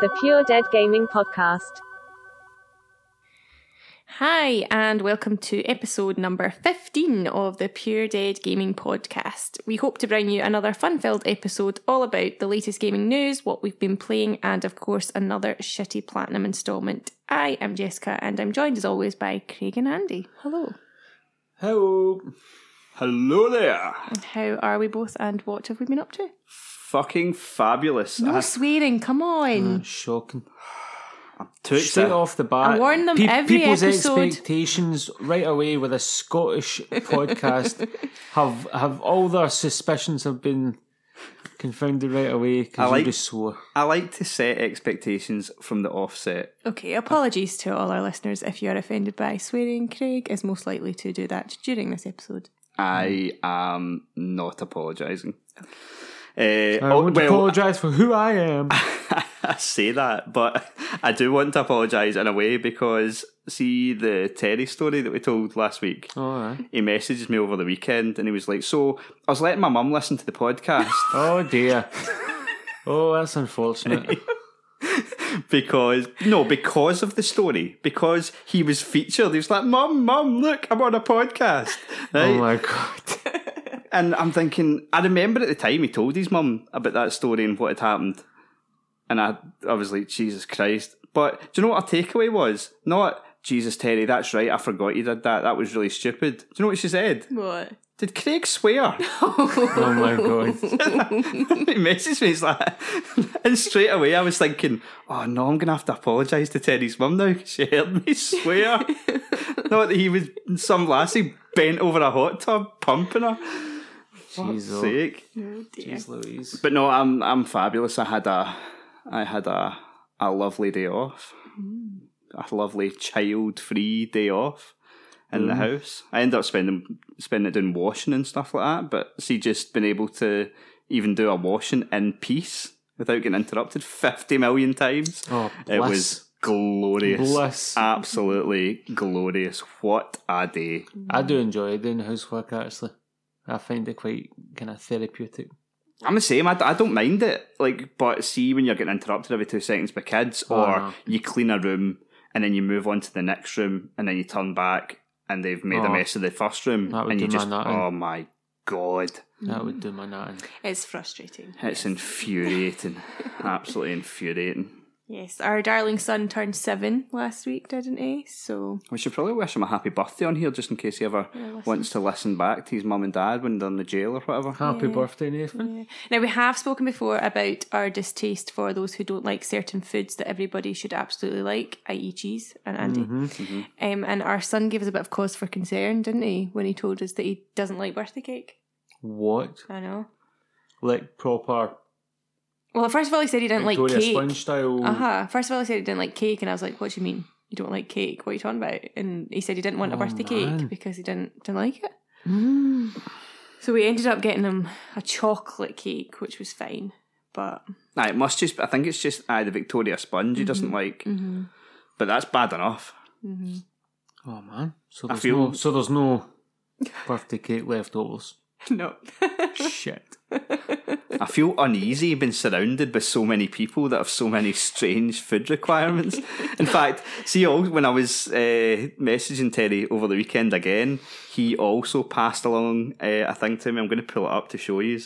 the Pure Dead Gaming Podcast. Hi, and welcome to episode number 15 of the Pure Dead Gaming Podcast. We hope to bring you another fun filled episode all about the latest gaming news, what we've been playing, and of course, another shitty platinum installment. I am Jessica, and I'm joined as always by Craig and Andy. Hello. Hello. Hello there. How are we both, and what have we been up to? Fucking fabulous. No I- swearing, come on. Uh, shocking. too Straight excited. off the bat, I warn them every people's episode. expectations right away with a Scottish podcast have have all their suspicions have been confounded right away I because like- you're just slow. I like to set expectations from the offset. Okay, apologies to all our listeners if you are offended by swearing. Craig is most likely to do that during this episode. I am not apologising. Uh, I oh, want to apologise for who I am. I say that, but I do want to apologise in a way because see the Terry story that we told last week. all right. He messaged me over the weekend and he was like, "So I was letting my mum listen to the podcast." Oh dear. Oh, that's unfortunate. because no, because of the story, because he was featured. He was like, "Mum, mum, look, I'm on a podcast." Right? oh my god. And I'm thinking, I remember at the time he told his mum about that story and what had happened, and I, I was like, Jesus Christ! But do you know what our takeaway was? Not Jesus, Terry, that's right. I forgot you did that. That was really stupid. Do you know what she said? What? Did Craig swear? Oh my god. he messaged me, he's like, and straight away I was thinking, oh no, I'm gonna have to apologise to Terry's mum now because she heard me swear. Not that he was some lassie bent over a hot tub pumping her. Jeez, Fuck's oh. sake. Jeez Louise. But no, I'm I'm fabulous. I had a I had a a lovely day off. Hmm. A lovely child free day off in the hmm. house. I ended up spending spending it doing washing and stuff like that, but see just been able to even do a washing in peace without getting interrupted fifty million times. Oh, it was glorious. Bliss. Absolutely glorious. What a day. I do enjoy doing housework actually. I find it quite kind of therapeutic. I'm the same. I, I don't mind it. Like, but see when you're getting interrupted every two seconds by kids, Oh, or no. you clean a room and then you move on to the next room, and then you turn back and they've made a Oh, mess of the first room, that would and you do my just, nutting. oh my god, That would do my nothing. It's frustrating. it's infuriating, absolutely infuriating. Yes, our darling son turned seven last week, didn't he? So We should probably wish him a happy birthday on here, just in case he ever wants to listen back to his mum and dad when they're in the jail or whatever. Happy birthday, Nathan. now we have spoken before about our distaste for those who don't like certain foods that everybody should absolutely like, i.e., cheese and Andy. Mm-hmm. Um, and our son gave us a bit of cause for concern, didn't he, when he told us that he doesn't like birthday cake? What? I know. Like proper Well, first of all, he said he didn't Victoria like cake. sponge style. Uh huh. First of all, he said he didn't like cake, and I was like, "What do you mean you don't like cake? What are you talking about?" And he said he didn't want a Oh, birthday man. cake because he didn't didn't like it. Mm. So we ended up getting him a chocolate cake, which was fine. But Aye, it must just. I think it's just aye, the Victoria sponge he Mm-hmm. doesn't like, but that's bad enough. Oh man. So I there's feel- no so there's no birthday cake leftovers. no, Shit. I feel uneasy being surrounded by so many people that have so many strange food requirements. In fact, see, when I was uh, messaging Terry over the weekend again, he also passed along uh, a thing to me. I'm going to pull it up to show you.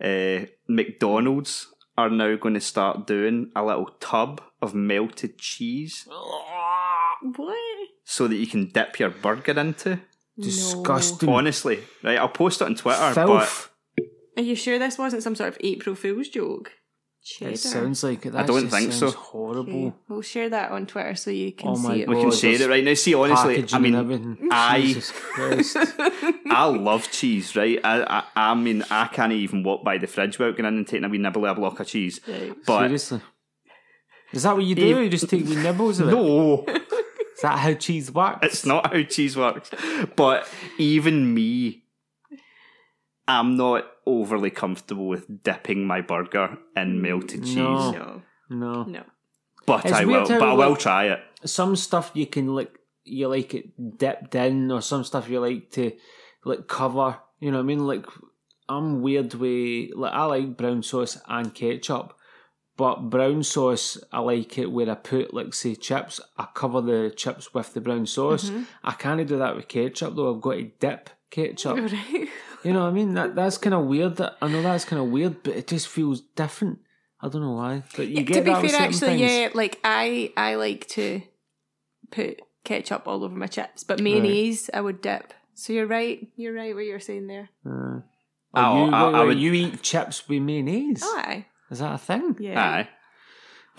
Uh, McDonald's are now going to start doing a little tub of melted cheese what? so that you can dip your burger into. Disgusting. Honestly, right? I'll post it on Twitter, Filth. Are you sure this wasn't some sort of April Fool's joke? Cheddar. It sounds like it. That don't just think so. Horrible. Okay, We'll share that on Twitter so you can Oh see it. but we can God, share it right now. See, honestly, I mean. I I love cheese, right? I, I I mean, I can't even walk by the fridge without going in and taking a wee nibble of a block of cheese. Right. But Seriously. Is that what you do? Even- You just take wee nibbles of it? no, Is that how cheese works? it's not how cheese works. But even me, I'm not overly comfortable with dipping my burger in melted cheese. No. No, No. no. But It's I will. But I will like- try it. Some stuff you can like you like it dipped in, or some stuff you like to like cover. You know what I mean? Like I'm weird with like I like brown sauce and ketchup, But brown sauce, I like it where I put, like, say, chips. I cover the chips with the brown sauce. Mm-hmm. I can't do that with ketchup, though. I've got to dip ketchup. Right. You know what I mean? That that's kind of weird. That I know that's kind of weird, but it just feels different. I don't know why. But you get to be that fair, certain actually, things. yeah, like I I like to put ketchup all over my chips, but mayonnaise I would dip. So you're right. You're right. What you're saying there. Uh, I- oh, you, I- wait, I wait, would- you eat chips with mayonnaise? Aye. Is that a thing? Yeah. Aye.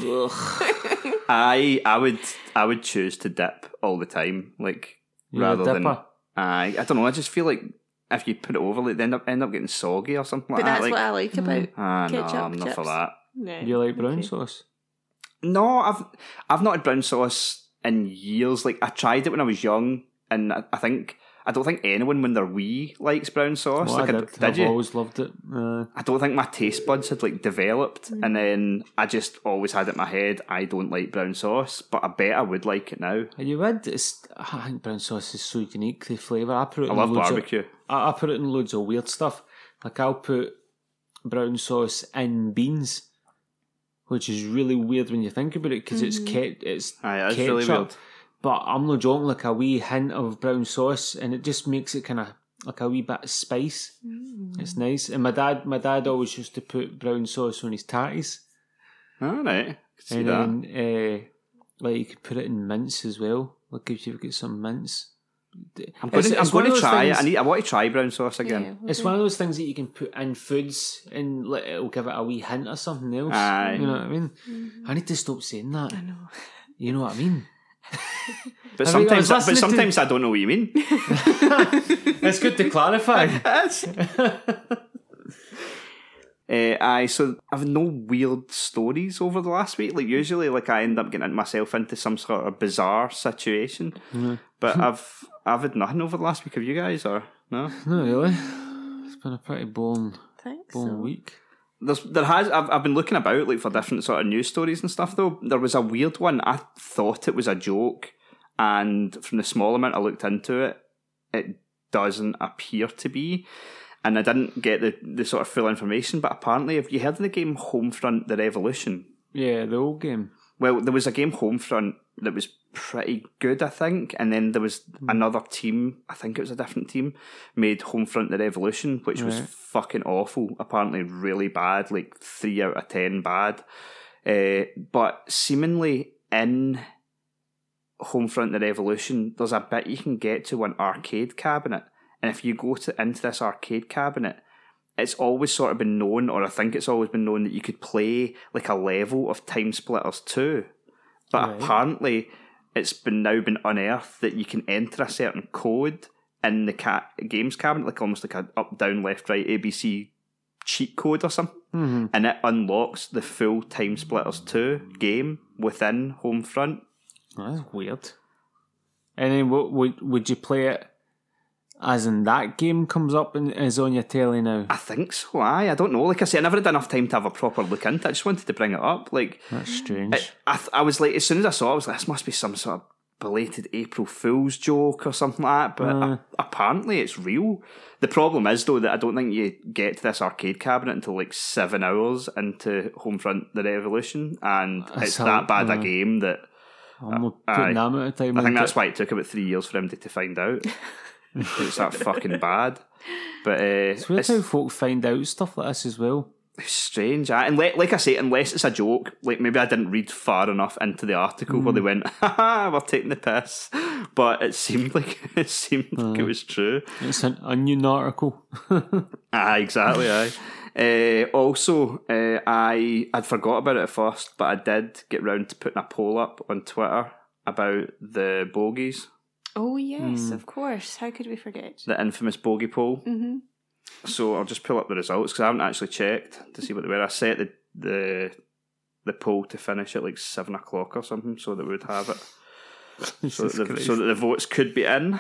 Ugh. I I would I would choose to dip all the time, like You're a rather than dipper. I I don't know. I just feel like if you put it over, like they end up end up getting soggy or something But like that's that. what Like, I like about. ah, no, ketchup I'm not for chips. that. Yeah. You like brown Okay. sauce? No, I've I've not had brown sauce in years. Like I tried it when I was young, and I, I think I don't think anyone when they're wee likes brown sauce. Well, like I I- did. did I've you? always loved it. Uh, I don't think my taste buds had like developed, Mm. and then I just always had it in my head. I don't like brown sauce, but I bet I would like it now. and you would. It's, I think brown sauce is so unique. The flavour. I put it. I in love loads barbecue. Of, I, I put it in loads of weird stuff. Like I'll put brown sauce in beans, which is really weird when you think about it because it's ket. It's Aye, that's ketchup. really weird. But I'm not joking. Like a wee hint of brown sauce, and it just makes it kind of like a wee bit of spice. It's nice. And my dad, my dad always used to put brown sauce on his tatties, All right, see and that. then uh, like you could put it in mince as well. Like if you've got some mince. I'm going It's- to I'm going to those try it. I need. I want to try brown sauce again. Yeah, It's one of those things that you can put in foods and like, it'll give it a wee hint of something else. Aye. You know what I mean? I need to stop saying that. I know. You know what I mean? But I think I was sometimes, but listening to- sometimes I don't know what you mean. it's good to clarify. Uh, aye, so I've no weird stories over the last week. Like usually, like I end up getting myself into some sort of bizarre situation. But I've I've had nothing over the last week. Have you guys or no? Not really. It's been a pretty boring, Thanks. boring so. week. There's there has I've I've been looking about like for different sort of news stories and stuff. Though there was a weird one. I thought it was a joke, and from the small amount I looked into it, it doesn't appear to be. And I didn't get the, the sort of full information, but apparently, have you heard of the game Homefront: The Revolution? Yeah, the old game. Well, there was a game Homefront that was pretty good, I think, and then there was another team. I think it was a different team made Homefront: The Revolution, which was fucking awful. Apparently, really bad, like three out of ten bad. Uh, but seemingly in Homefront: The Revolution, there's a bit you can get to an arcade cabinet, and if you go to into this arcade cabinet, it's always sort of been known, or I think it's always been known, that you could play like a level of Time Splitters 2. But Right. apparently, it's been now been unearthed that you can enter a certain code in the ca- games cabinet, like almost like a up, down, left, right, ABC cheat code or something, Mm-hmm. and it unlocks the full Time Splitters 2 game within Homefront. That's weird. And then what would would you play it as in that game comes up and is on your telly now? I think so, aye. I don't know. Like I said, I never had enough time to have a proper look into it. I just wanted to bring it up. Like, That's strange. I, I, th- I was like, as soon as I saw it, I was like, this must be some sort of belated April Fool's joke or something like that. But Uh. a- apparently it's real. The problem is, though, that I don't think you get to this arcade cabinet until like seven hours into Homefront The Revolution. And it's that bad a uh, game that I'm not aye. putting that amount of time I think that's it. why it took about three years for him to, to find out. it's that fucking bad. But uh, It's weird it's- how folk find out stuff like this as well. It's strange, and like, like I say, unless it's a joke, like maybe I didn't read far enough into the article where they went, "Ha we're taking the piss," but it seemed like it seemed like it was true. It's an onion article. Ah, exactly. aye. Uh, also, uh, I I'd forgot about it at first, but I did get round to putting a poll up on Twitter about the bogies, Oh yes, Hmm. of course. How could we forget? the infamous bogey poll. Mm-hmm. So I'll just pull up the results because I haven't actually checked to see what they were. I set the the the poll to finish at like seven o'clock or something, so that we would have it, so that, the, so that the votes could be in.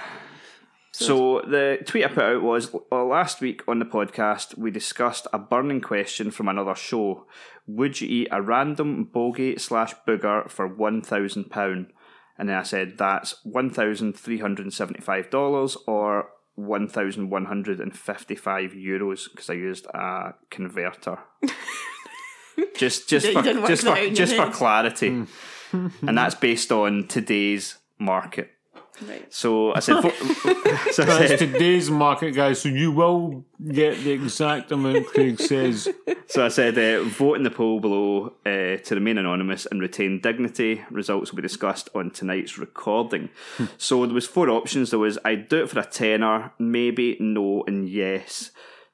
So the tweet I put out was well, last week on the podcast we discussed a burning question from another show: Would you eat a random bogey slash booger for one thousand pound? And then I said that's one thousand three hundred and seventy five dollars or one thousand one hundred and fifty five euros because I used a converter. Just just for just for out in just for head. clarity, and that's based on today's market. Right. So I said, so I said, today's market, guys. So you will get the exact amount Craig says. so I said, uh, vote in the poll below uh, to remain anonymous and retain dignity. Results will be discussed on tonight's recording. so there was four options. There was I'd do it for a tenner, maybe, no, and yes.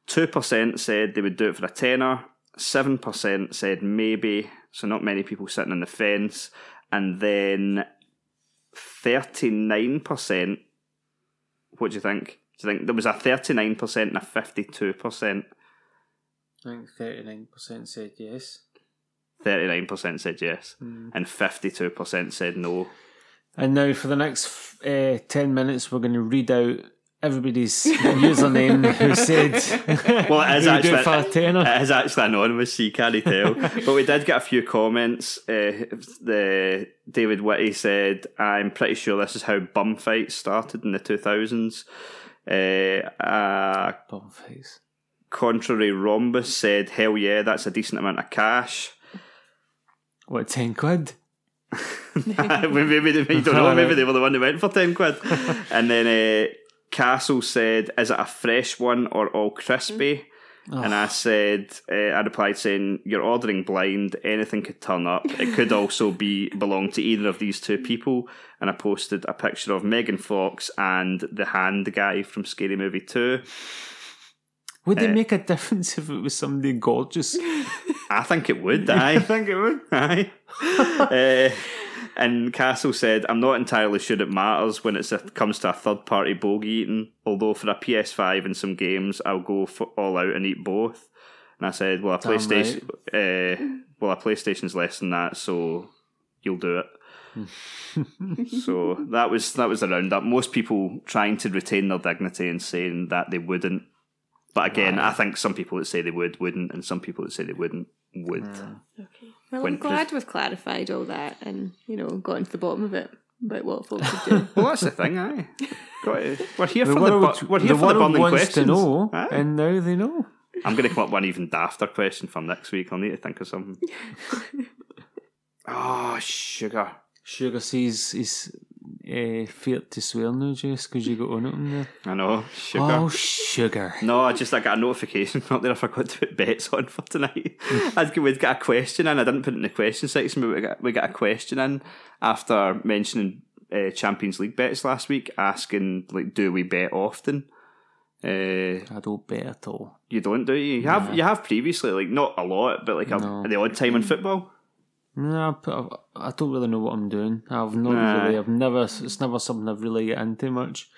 Two percent said they would do it for a tenner. Seven percent said maybe. So not many people sitting on the fence, and then thirty nine percent. What do you think? Do you think there was a thirty nine percent and a fifty two percent? I think thirty-nine percent said yes. Thirty nine percent said yes, and fifty two percent said no. And now for the next uh, ten minutes, we're going to read out everybody's username who said. Well, it is who actually it is actually anonymous, so you can't tell. but we did get a few comments. Uh, the David Whitty said, "I'm pretty sure this is how bum fights started in the 2000s." Uh, uh, Bumface. contrary rhombus said, "Hell yeah, that's a decent amount of cash." What ten quid? maybe they, you don't know. Maybe they were the one that went for ten quid. and then uh, Castle said, "Is it a fresh one or all crispy?" And I said, uh, I replied saying, "You're ordering blind. Anything could turn up. It could also be belong to either of these two people." And I posted a picture of Megan Fox and the hand guy from Scary Movie Two. Would Uh, it make a difference if it was somebody gorgeous? I think it would. I think it would. Aye. uh, and Castle said, I'm not entirely sure it matters when it comes to a third party bogey eating, although for a PS5 and some games, I'll go for all out and eat both. And I said, Well, a Damn PlayStation, uh, well, a PlayStation's less than that, so you'll do it. so that was that was the roundup. Most people trying to retain their dignity and saying that they wouldn't. But again, I think some people that say they would wouldn't, and some people that say they wouldn't would. Ah, okay. Well, When I'm glad we've clarified all that and, you know, gotten to the bottom of it about what folks would do. Well, that's the thing, aye. Got to- We're here The for world, the bu- we're here the for the burning wants questions. to know, Aye. and now they know. I'm going to come up with an even dafter question for next week. I'll need to think of something. oh, sugar. Sugar sees his uh, feared to swear now, just because you got on it on there. I know, sugar. Oh, sugar. No, I just I got a notification up there. I forgot to put bets on for tonight. I'd we'd got a question in. I didn't put it in the question section, but we got we got a question in after mentioning uh, Champions League bets last week, asking like, do we bet often? Uh, I don't bet at all. you don't, do you? You have you have previously, like not a lot, but like a, No. the odd time in football. No, I put- I don't really know what I'm doing. I've not Nah. really. I've never. It's never something I've really get into much.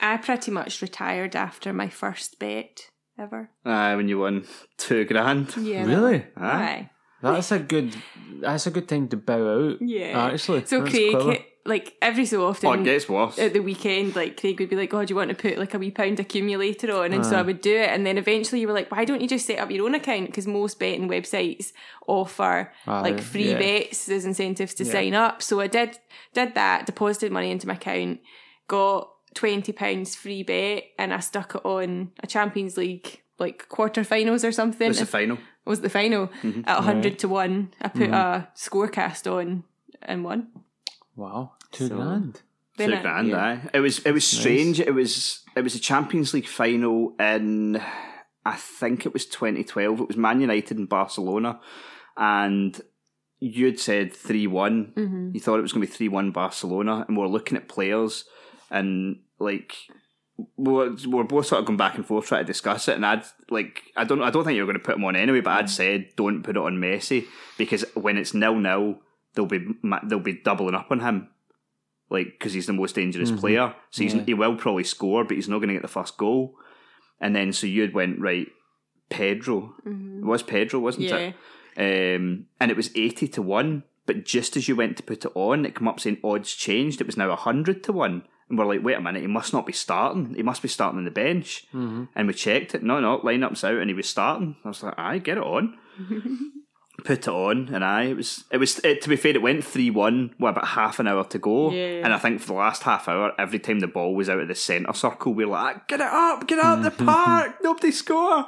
I pretty much retired after my first bet ever. Aye, when you won two grand. Yeah. Really? Aye. That's a good. That's a good time to bow out. Yeah. Actually, So that's Craig, clever. Like every so often, Oh, it gets worse. at the weekend, like Craig would be like, "Oh, do you want to put like a wee pound accumulator on?" And so I would do it, and then eventually you were like, "Why don't you just set up your own account?" Because most betting websites offer Aye, like free yeah. bets as incentives to sign up. So I did did that, deposited money into my account, got twenty pounds free bet, and I stuck it on a Champions League like quarterfinals or something. It's the final. It was the final Mm-hmm. at hundred to one. I put a scorecast on and won. Wow, two So- grand. Two I- grand, yeah. aye. It was it was strange. It was it was a Champions League final in I think it was 2012. It was Man United and Barcelona, and you'd said three one. Mm-hmm. You thought it was going to be three one Barcelona, and we are looking at players and like. We were, we were both sort of going back and forth trying to discuss it, and I'd like I don't I don't think you were going to put him on anyway, but I'd said don't put it on Messi because when it's nil nil, they'll be they'll be doubling up on him like because he's the most dangerous mm-hmm. player. So he's, Yeah. he will probably score, but he's not going to get the first goal. And then so you went right, Pedro. Mm-hmm. It was Pedro, wasn't Yeah. it? Um, and it was eighty to one. But just as you went to put it on, it came up saying odds changed. It was now hundred to one. And we're like, wait a minute, he must not be starting. He must be starting on the bench. Mm-hmm. And we checked it. No, no, lineup's out, and he was starting. I was like, aye, get it on. Put it on, and I it was it was it, to be fair, it went three one with about half an hour to go, Yeah. and I think for the last half hour, every time the ball was out of the centre circle, we were like, ah, "Get it up, get out the park, nobody score."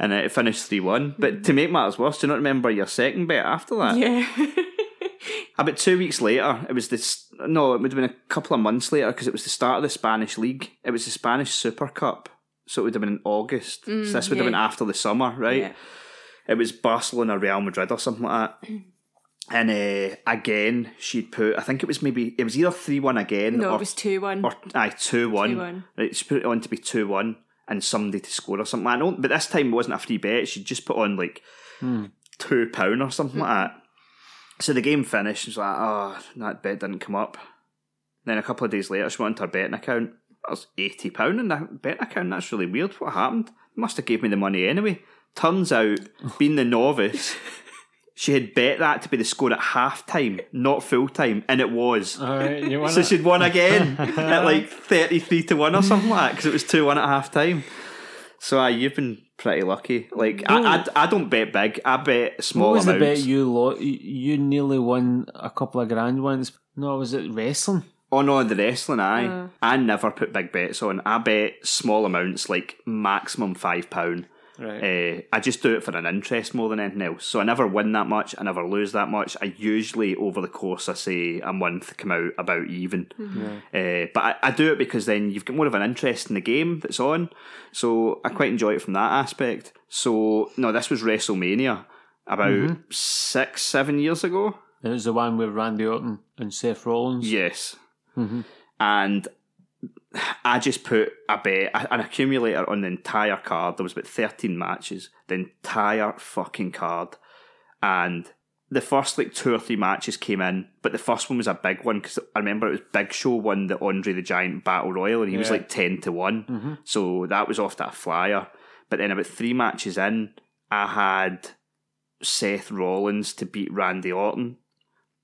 and it finished three one. But to make matters worse, do you not remember your second bet after that? Yeah. About two weeks later, it was this. No, it would have been a couple of months later because it was the start of the Spanish league. It was the Spanish Super Cup, so it would have been in August. Mm, so this would have been after the summer, right? Yeah. It was Barcelona, or Real Madrid, or something like that. Mm. And uh, again, she'd put. I think it was maybe it was either three one again, No, or it was 2 1. or aye two one. 2-1. Right, she put it on to be two one, and somebody to score or something. I know, but this time it wasn't a free bet. She just put on like hmm. two pound or something like hmm. that. So the game finished. She was like, "Oh, that bet didn't come up." Then a couple of days later, she went into her betting account. Was eighty pound in that betting account. That's really weird. What happened? They must have gave me the money anyway. Turns out, being the novice. She had bet that to be the score at half time, not full time, and it was. All right, you want So she'd won again at like 33 to 1 or something like that because it was 2 1 at half time. So uh, you've been pretty lucky. Like, I, I, I don't bet big, I bet small What was the bet you lo- you- You nearly won a couple of grand once. No, was it wrestling? Oh no, the wrestling, aye. Uh. I never put big bets on. I bet small amounts, like maximum £5. Right. Uh, I just do it for an interest more than anything else. So I never win that much. I never lose that much. I usually, over the course, I say a month, come out about even. Uh, but I, I do it because then you've got more of an interest in the game that's on. So I quite enjoy it from that aspect. So no, this was WrestleMania about six, seven years ago. It was the one with Randy Orton and Seth Rollins. Yes. And I just put a bet, an accumulator on the entire card. There was about 13 matches, the entire fucking card. And the first like two or three matches came in, but the first one was a big one because I remember it was Big Show won the Andre the Giant Battle Royal and he was like 10 to one mm-hmm. So that was off that flyer. But then about three matches in, I had Seth Rollins to beat Randy Orton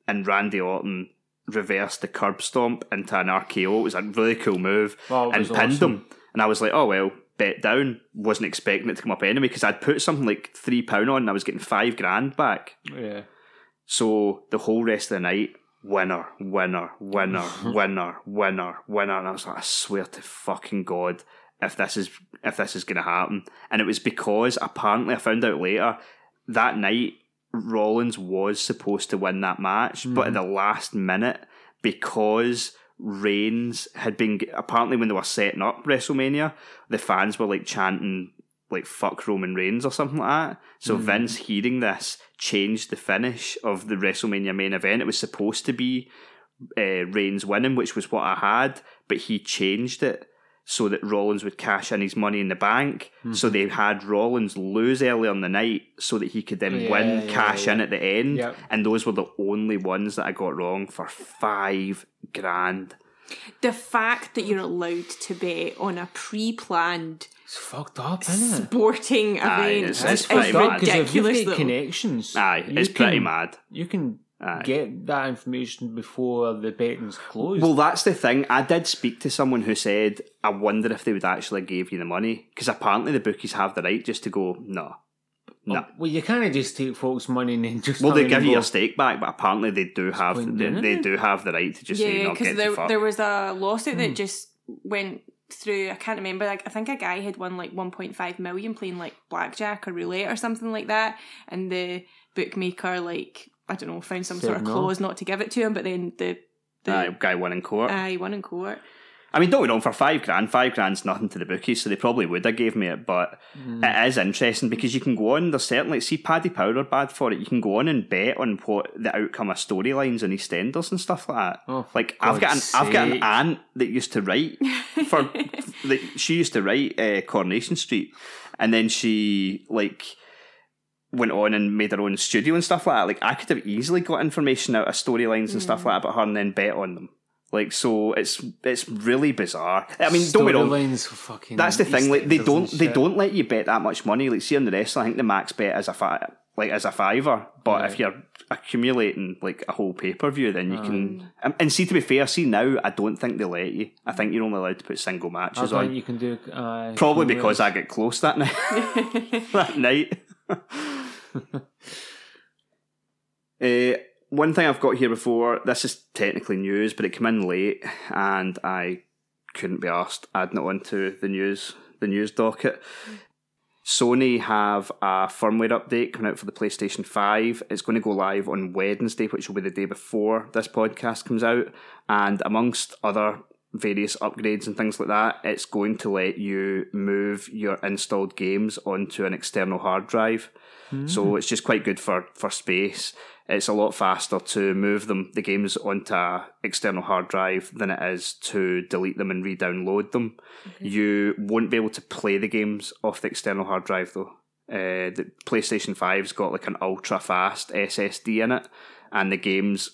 and Randy Orton reversed the curb stomp into an RKO. It was a really cool move it and pinned awesome. him. And I was like, oh well, bet down. Wasn't expecting it to come up anyway because I'd put something like three pound on and I was getting five grand back. Yeah. So the whole rest of the night, winner, winner, winner, winner, winner, winner. And I was like, I swear to fucking God, if this is if this is gonna happen. And it was because apparently I found out later that night Rollins was supposed to win that match, but at the last minute, because Reigns had been apparently when they were setting up WrestleMania, the fans were like chanting like fuck Roman Reigns or something like that. So Vince hearing this changed the finish of the WrestleMania main event. It was supposed to be uh, Reigns winning, which was what I had, but he changed it so that Rollins would cash in his money in the bank. So mm-hmm. they had Rollins lose earlier in the night so that he could then Yeah, win, yeah, cash in at the end. Yep. And those were the only ones that I got wrong for five grand. The fact that you're allowed to bet on a pre planned It's fucked up, isn't it? sporting Aye, event it's- is, it's is pretty mad. If you've ridiculous. got connections, Aye, you it's pretty can- mad. You can Aye. get that information before the betting's closed. Well, that's the thing. I did speak to someone who said, I wonder if they would actually give you the money. Because apparently the bookies have the right just to go, no. No. Well, you can't just take folks' money and then just. Well, they give you go, your stake back, but apparently they do have they, they do have the right to just Yeah, not because get there, the fuck. there was a lawsuit Hmm. that just went through. I can't remember. Like I think a guy had won like 1.5 million playing like blackjack or roulette or something like that, and the bookmaker like I don't know found some Said sort of no. clause not to give it to him, but then the the Aye, guy won in court. uh, he won in court. I mean, don't get on for five grand. Five grand's nothing to the bookies, so they probably would have gave me it. But Hmm. it is interesting because you can go on. There's certainly see Paddy Power are bad for it. You can go on and bet on what the outcome of storylines on EastEnders and stuff like that. Oh, for like I've got an God's I've got an sake. aunt that used to write for. like, she used to write uh, Coronation Street, and then she like went on and made her own studio and stuff like that. Like I could have easily got information out of storylines and stuff like that about her and then bet on them. Like so, it's it's really bizarre. I mean, don't get wrong. Storylines fucking. That's the thing. Like they don't they don't let you bet that much money. Like see on the wrestling, I think the max bet is a fi- like as a fiver. But if you're accumulating like a whole pay per view, then you can. And, and see, to be fair, see now I don't think they let you. I think you're only allowed to put single matches on. you can do. Uh, Probably because I get close that night. that night. uh, one thing I've got here before, this is technically news, but it came in late and I couldn't be asked adding it onto the news the news docket. Sony have a firmware update coming out for the PlayStation 5. It's going to go live on Wednesday, which will be the day before this podcast comes out. And amongst other various upgrades and things like that, it's going to let you move your installed games onto an external hard drive. So it's just quite good for, for space. It's a lot faster to move them, the games, onto a external hard drive than it is to delete them and re-download them. You won't be able to play the games off the external hard drive though. Uh, the PlayStation 5's got like an ultra fast SSD in it, and the games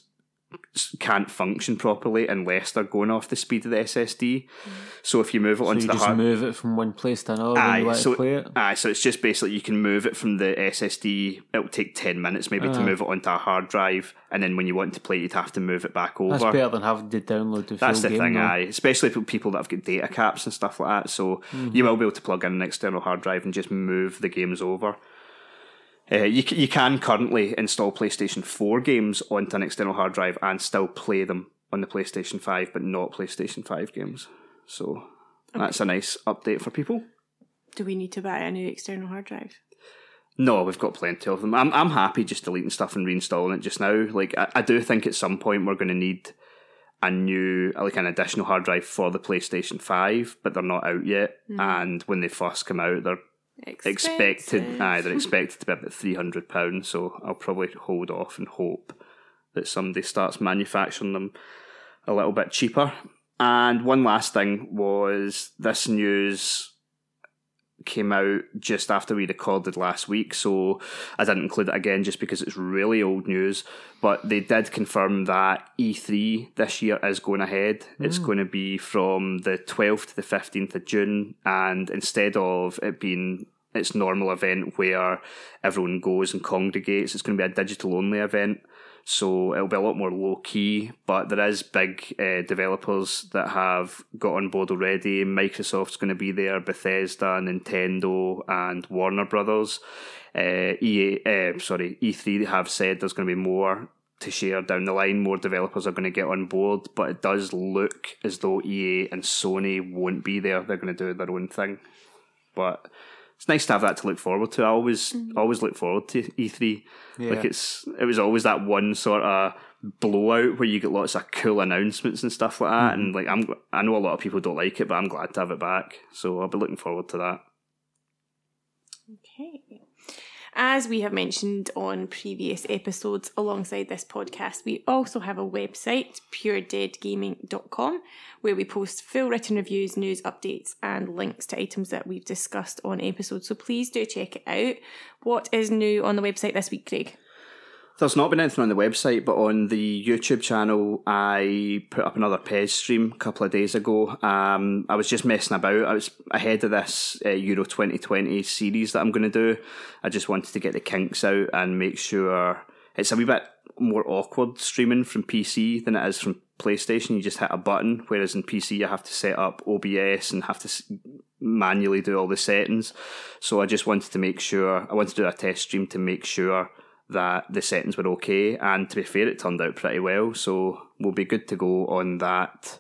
can't function properly unless they're going off the speed of the SSD. So if you move it So onto you the just hard, move it from one place to another when Aye, you want so, to play it. aye, so it's just basically you can move it from the SSD. It'll take ten minutes maybe to Uh-huh. move it onto a hard drive, and then when you want to play, it, you'd have to move it back over. That's better than having to download the That's full the game. thing, though. aye. Especially for people that have got data caps and stuff like that. So Mm-hmm. you will be able to plug in an external hard drive and just move the games over. Uh, you, you can currently install PlayStation 4 games onto an external hard drive and still play them on the PlayStation 5, but not PlayStation 5 games. So that's a nice update for people. Do we need to buy a new external hard drive? No, we've got plenty of them. I'm I'm happy just deleting stuff and reinstalling it just now. Like I, I do think at some point we're going to need a new like an additional hard drive for the PlayStation Five, but they're not out yet. And when they first come out, they're expected. Aye, they're expected to be about three hundred pounds. So I'll probably hold off and hope that somebody starts manufacturing them a little bit cheaper. And one last thing was this news came out just after we recorded last week, so I didn't include it again just because it's really old news. But they did confirm that E3 this year is going ahead. It's mm. going to be from the 12th to the 15th of June, and instead of it being its normal event where everyone goes and congregates, it's going to be a digital only event. So it'll be a lot more low key, but there is big uh, developers that have got on board already. Microsoft's going to be there, Bethesda, Nintendo, and Warner Brothers. Uh, EA, uh, sorry, E3 have said there's going to be more to share down the line. More developers are going to get on board, but it does look as though EA and Sony won't be there. They're going to do their own thing, but it's nice to have that to look forward to. I always mm-hmm. always look forward to E3. Like it's it was always that one sort of blowout where you get lots of cool announcements and stuff like that. Mm-hmm. And like I'm I know a lot of people don't like it, but I'm glad to have it back. So I'll be looking forward to that. Okay. As we have mentioned on previous episodes alongside this podcast, we also have a website, puredeadgaming.com, where we post full written reviews, news updates, and links to items that we've discussed on episodes. So please do check it out. What is new on the website this week, Craig? There's not been anything on the website, but on the YouTube channel, I put up another PES stream a couple of days ago. Um, I was just messing about. I was ahead of this uh, Euro 2020 series that I'm going to do. I just wanted to get the kinks out and make sure it's a wee bit more awkward streaming from PC than it is from PlayStation. You just hit a button, whereas in PC you have to set up OBS and have to manually do all the settings. So I just wanted to make sure I wanted to do a test stream to make sure that the settings were okay. And to be fair, it turned out pretty well. So we'll be good to go on that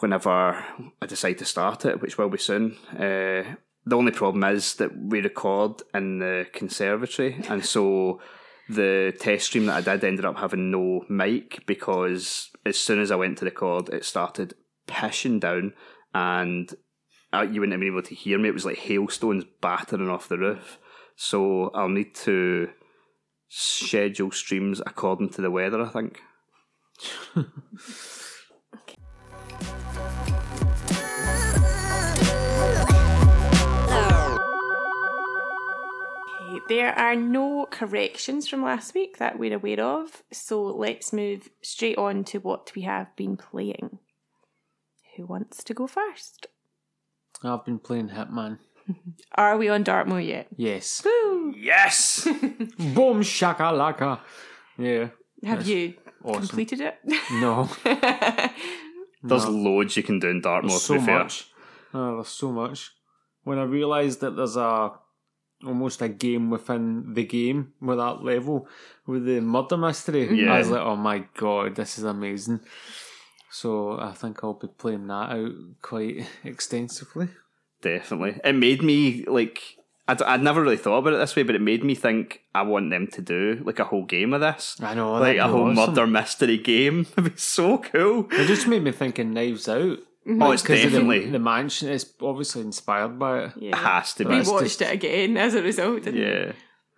whenever I decide to start it, which will be soon. Uh, the only problem is that we record in the conservatory, and so the test stream that I did ended up having no mic because as soon as I went to record, it started pissing down, and uh, you wouldn't have been able to hear me. It was like hailstones battering off the roof. So I'll need to schedule streams according to the weather. I think. Okay, there are no corrections from last week that we're aware of, so let's move straight on to what we have been playing. Who wants to go first? I've been playing Hitman. Are we on Dartmoor yet? Yes. Woo! Yes. Boom shakalaka. Yeah. Have you Awesome. completed it? No. There's loads you can do in Dartmoor. There's to so be fair. much. Oh, there's so much. When I realised that there's a almost a game within the game with that level with the murder mystery, Yeah. I was like, oh my god, this is amazing. So I think I'll be playing that out quite extensively. Definitely. It made me like I'd, I'd never really thought about it this way, but it made me think I want them to do like a whole game of this. I know, like a whole awesome. murder mystery game. It'd be so cool. It just made me think of Knives Out. Mm-hmm. Oh, it's 'Cause of definitely the, the mansion is obviously inspired by it. Yeah. it has to we be. That's watched just- it again as a result. Didn't we? Yeah.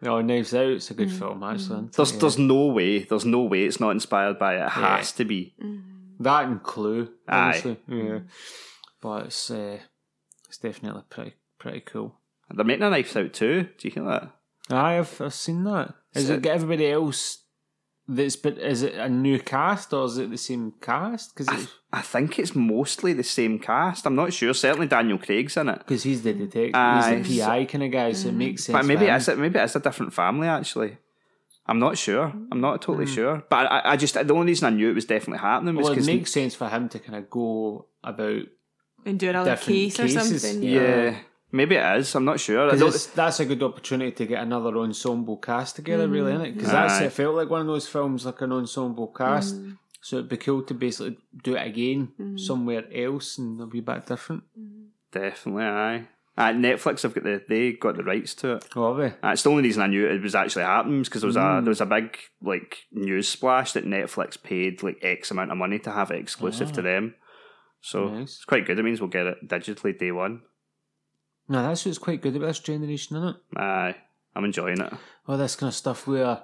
Oh, Knives Out, it's a good mm. film actually. isn't? There's Yeah. there's no way. There's no way it's not inspired by it. It has to be. Mm. that and Clue, Aye. honestly. Yeah, but it's uh, definitely pretty pretty cool. They're making a Knives Out too. Do you hear that? Aye, I've, I've seen that. Is it got everybody else? That's but is it a new cast or is it the same cast? Because I think it's mostly the same cast. I'm not sure. Certainly Daniel Craig's in it. because he's the detective, Aye, he's the PI kind of guy, so it makes sense. But maybe it's a, maybe it's a different family actually. I'm not sure. I'm not totally mm. sure. But I, I just the only reason I knew it was definitely happening was Well, it makes sense for him to kind of go about And do another Different case or cases, something. yeah, maybe it is. I'm not sure. I Because don't- it's- that's a good opportunity to get another ensemble cast together, really, isn't it? Because Aye. that's it felt like one of those films, like an ensemble cast. Mm. So it'd be cool to basically do it again somewhere else and it'll be a bit different. Definitely, aye. Uh, Netflix I've got the they got the rights to it. Oh, have they? That's the only reason I knew it was actually happening because there was Mm. a there was a big like news splash that Netflix paid like X amount of money to have it exclusive to them. So. Nice. it's quite good. It means we'll get it digitally day one. No, that's what's quite good about this generation, isn't it? Aye, I'm enjoying it. All this kind of stuff where,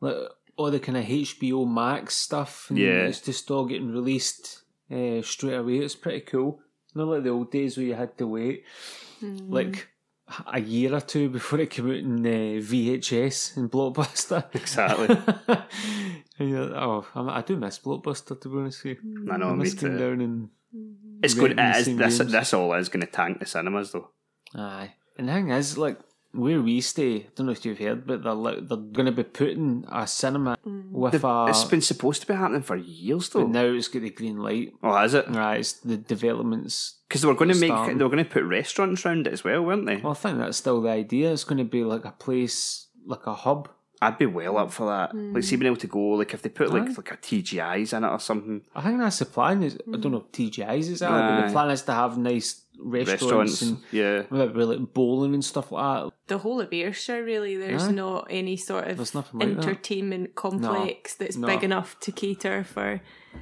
like, all the kind of HBO Max stuff, and Yeah. it's just all getting released uh, straight away. It's pretty cool. Not like the old days where you had to wait like a year or two before it came out in uh, VHS and Blockbuster. Exactly. like, oh, I, do miss Blockbuster to be honest with you. I know, I me too. down and It's good. It is, this this all is going to tank the cinemas though. Aye. And the thing is, like, where we stay, I don't know if you've heard, but they're like, they're going to be putting a cinema mm. with a. it's been supposed to be happening for years though. but now it's got the green light. oh, has it? Right, it's the developments. Because they were going to make Starting. they were going to put restaurants around it as well, weren't they? Well, I think that's still the idea. It's going to be like a place, like a hub. I'd be well up for that. Like, mm. see, being able to go, like, if they put like Aye. like a TGI's in it or something, I think that's the plan. Is I don't mm. know if TGI's is that, but the plan is to have nice restaurants, restaurants, and yeah. maybe like bowling and stuff like that. The whole of Ayrshire, really, there's Aye. not any sort of There's nothing like that. entertainment complex that's No. big enough to cater for.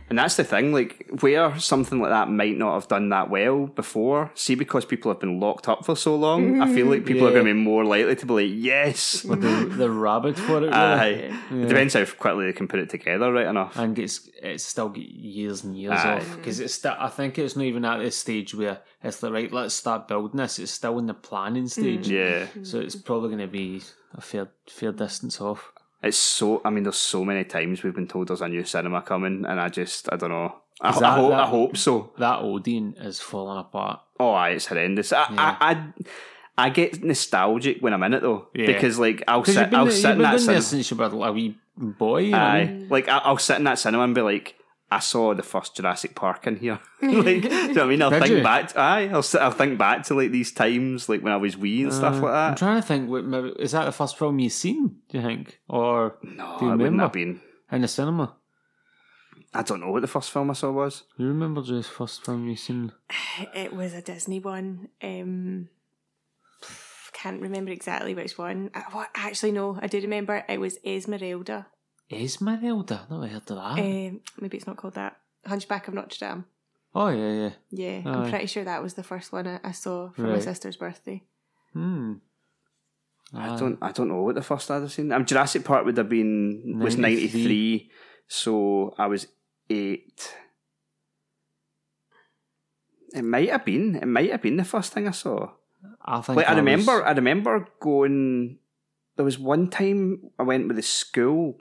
And that's the thing, like where something like that might not have done that well before. See, because people have been locked up for so long, I feel like people are going to be more likely to be like, yes, Like the the rabbit for it, really. aye. It depends how quickly they can put it together, right enough. and it's it's still years and years Aye. off because it's still. I think it's not even at this stage where it's like right, let's start building this. It's still in the planning hmm. stage. Yeah, So it's probably going to be a fair fair distance off. it's so. I mean, there's so many times we've been told there's a new cinema coming, and I just, I don't know. I, Is I that- hope, I that- hope so. That Odeon is falling apart. Oh, aye, it's horrendous. I, Yeah. I, I, I get nostalgic when I'm in it though, Yeah. because like I'll sit, you've been, I'll sit you've in been that cinema. since you were a wee boy. You know what I mean? Aye, like I'll sit in that cinema and be like, I saw the first Jurassic Park in here. like, do you know what I mean? I'll Did think you? back. Aye, I'll I'll think back to like these times, like when I was wee and stuff like that. I'm trying to think. What, maybe, is that the first film you've seen? Do you think, or No, do it you wouldn't remember have been. in the cinema? I don't know what the first film I saw was. You remember the first film you seen? It was a Disney one. Um, can't remember exactly which one. Uh, What? Actually, no, I do remember. It was Esmeralda. Esmeralda. Never heard of that. Um, maybe it's not called that. Hunchback of Notre Dame. oh yeah, yeah. Yeah, Aye. I'm pretty sure that was the first one I, I saw for my Right. sister's birthday. Hmm. I don't. I don't know what the first I'd have seen. Um, Jurassic Park would have been was 93. ninety three, so I was eight. It might have been. It might have been the first thing I saw. I think Like I was- remember, I remember going. There was one time I went with the school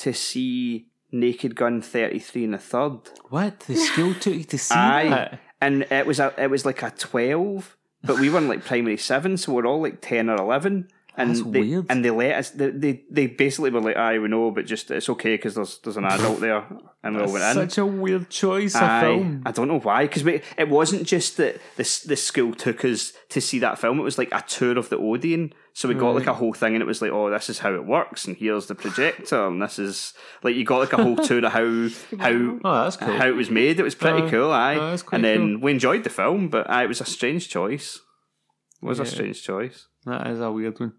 to see Naked Gun thirty three and a third, what the school took you to see Aye. that. and it was a it was like a twelve, but we were in like primary seven, so we're all like ten or eleven. And That's they, weird. And they let us. They, they, they basically were like, "Aye, we know, but just it's okay because there's there's an adult there," and we all went in. Such a weird choice Aye. film. I don't know why, because it wasn't just that this the school took us to see that film. It was like a tour of the Odeon. So we got like a whole thing, and it was like, oh, this is how it works, and here's the projector, and this is like you got like a whole tour of how how Oh, that's cool. how it was made. It was pretty Uh, cool, aye. quite and then we enjoyed the film, but aye, it was a strange choice. It Was a strange choice. That is a weird one.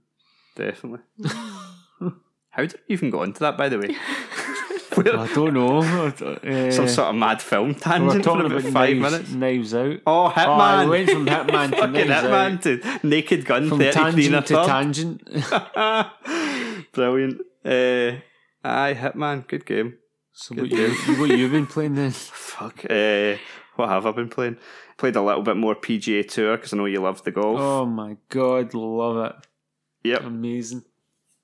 Definitely. How did you even go into that, by the way? I don't know. Uh, Some sort of mad film we were tangent for talking about five knives, minutes. Knives Out. Oh, Oh, Hitman! we went from Hitman to Fucking Knives Hitman Out. to Naked Gun From 33 and a tangent to tangent. Brilliant. Uh, aye, Hitman, good game. so what you what you've been playing then? Fuck. Uh, what have I been playing? Played a little bit more PGA Tour because I know you love the golf. Oh my god, love it! Yep. Amazing.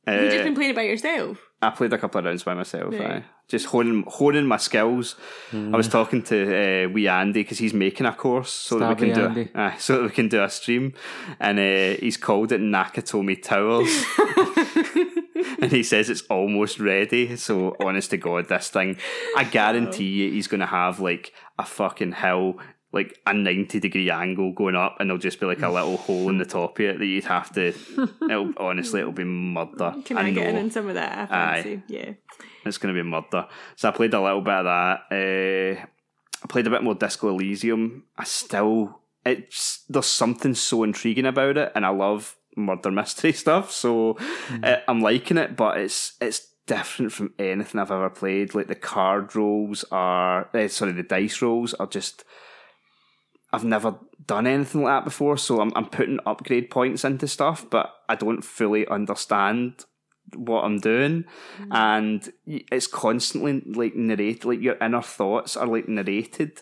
Have you just Uh, been playing it by yourself? I played a couple of rounds by myself. Right. Aye. Just honing honing my skills. I was talking to uh, wee Andy because he's making a course so that we can Andy. do aye, so that we can do a stream, and uh, he's called it Nakatomi Towers. and he says it's almost ready. So honest to God, this thing, I guarantee you, he's going to have like a fucking hill. Like a ninety degree angle going up, and there'll just be like a little hole in the top of it that you'd have to. It'll, honestly, it'll be murder. Can I, get in on some of that? I fancy. Yeah. It's going to be murder. So I played a little bit of that. Uh, I played a bit more Disco Elysium. I still, it's there's something so intriguing about it, and I love murder mystery stuff. So uh, I'm liking it, but it's it's different from anything I've ever played. Like the card rolls are, uh, sorry, the dice rolls are just. I've never done anything like that before, so I'm I'm putting upgrade points into stuff, but I don't fully understand what I'm doing, mm. and it's constantly like narrate, like your inner thoughts are like narrated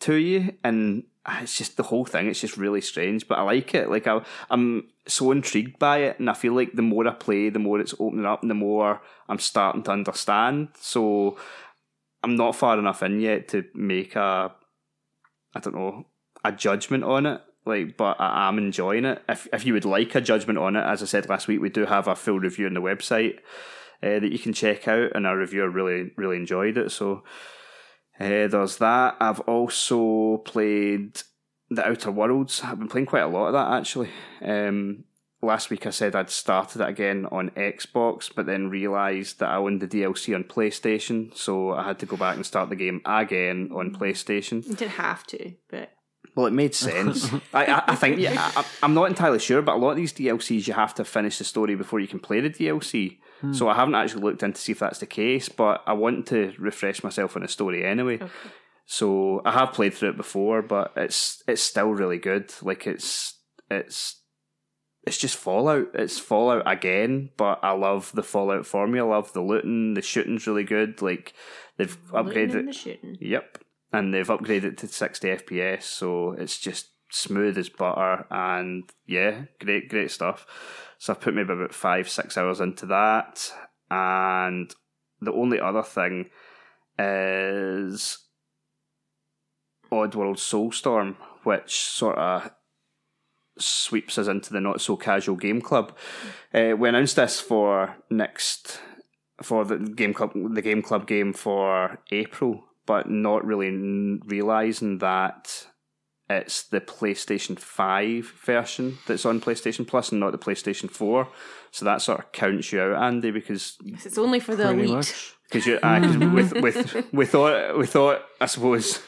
to you, and it's just the whole thing. It's just really strange, but I like it. Like I, I'm so intrigued by it, and I feel like the more I play, the more it's opening up, and the more I'm starting to understand. So I'm not far enough in yet to make a, I don't know, a judgment on it. Like, but I am enjoying it. If if you would like a judgment on it, as I said last week, we do have a full review on the website uh, that you can check out, and our reviewer really really enjoyed it. So uh, there's that. I've also played the Outer Worlds. I've been playing quite a lot of that actually. Um, last week I said I'd started it again on Xbox, but then realised that I owned the DLC on PlayStation, so I had to go back and start the game again on mm. PlayStation. You didn't have to, but Well, it made sense. I, I, I think, yeah, I, I'm not entirely sure, but a lot of these DLCs you have to finish the story before you can play the DLC. Hmm. So I haven't actually looked into see if that's the case, but I want to refresh myself on the story anyway. okay. So I have played through it before, but it's it's still really good. Like it's it's it's just Fallout. It's Fallout again, but I love the Fallout formula. I love the looting. The shooting's really good. Like they've Looting upgraded. and the shooting. Yep. And they've upgraded it to 60 FPS, so it's just smooth as butter and yeah, great, great stuff. So I've put maybe about five, six hours into that. And the only other thing is Oddworld Soulstorm, which sort of sweeps us into the not so casual game club. Uh, we announced this for next for the game club the game club game for April, but not really n- realizing that it's the PlayStation 5 version that's on PlayStation Plus and not the PlayStation 4. So that sort of counts you out, Andy, because It's only for the elite. because you uh, 'cause with with we thought we thought I suppose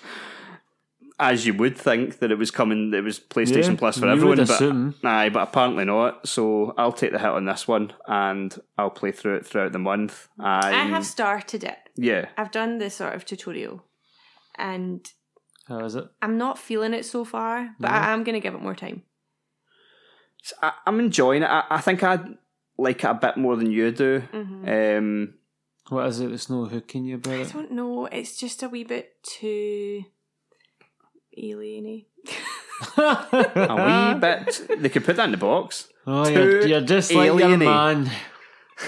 as you would think that it was coming it was PlayStation Yeah, Plus for you everyone would but assume. aye but apparently not so I'll take the hit on this one and I'll play through it throughout the month I I'm- have started it. yeah I've done this sort of tutorial, and How is it? I'm not feeling it so far. But No. I am going to give it more time. I, I'm enjoying it I, I think I like it a bit more than you do Mhm. um What is it that's no hooking you about I don't know. It's just a wee bit too alieny. a wee bit they could put that in the box Oh, you're, you're just like your man.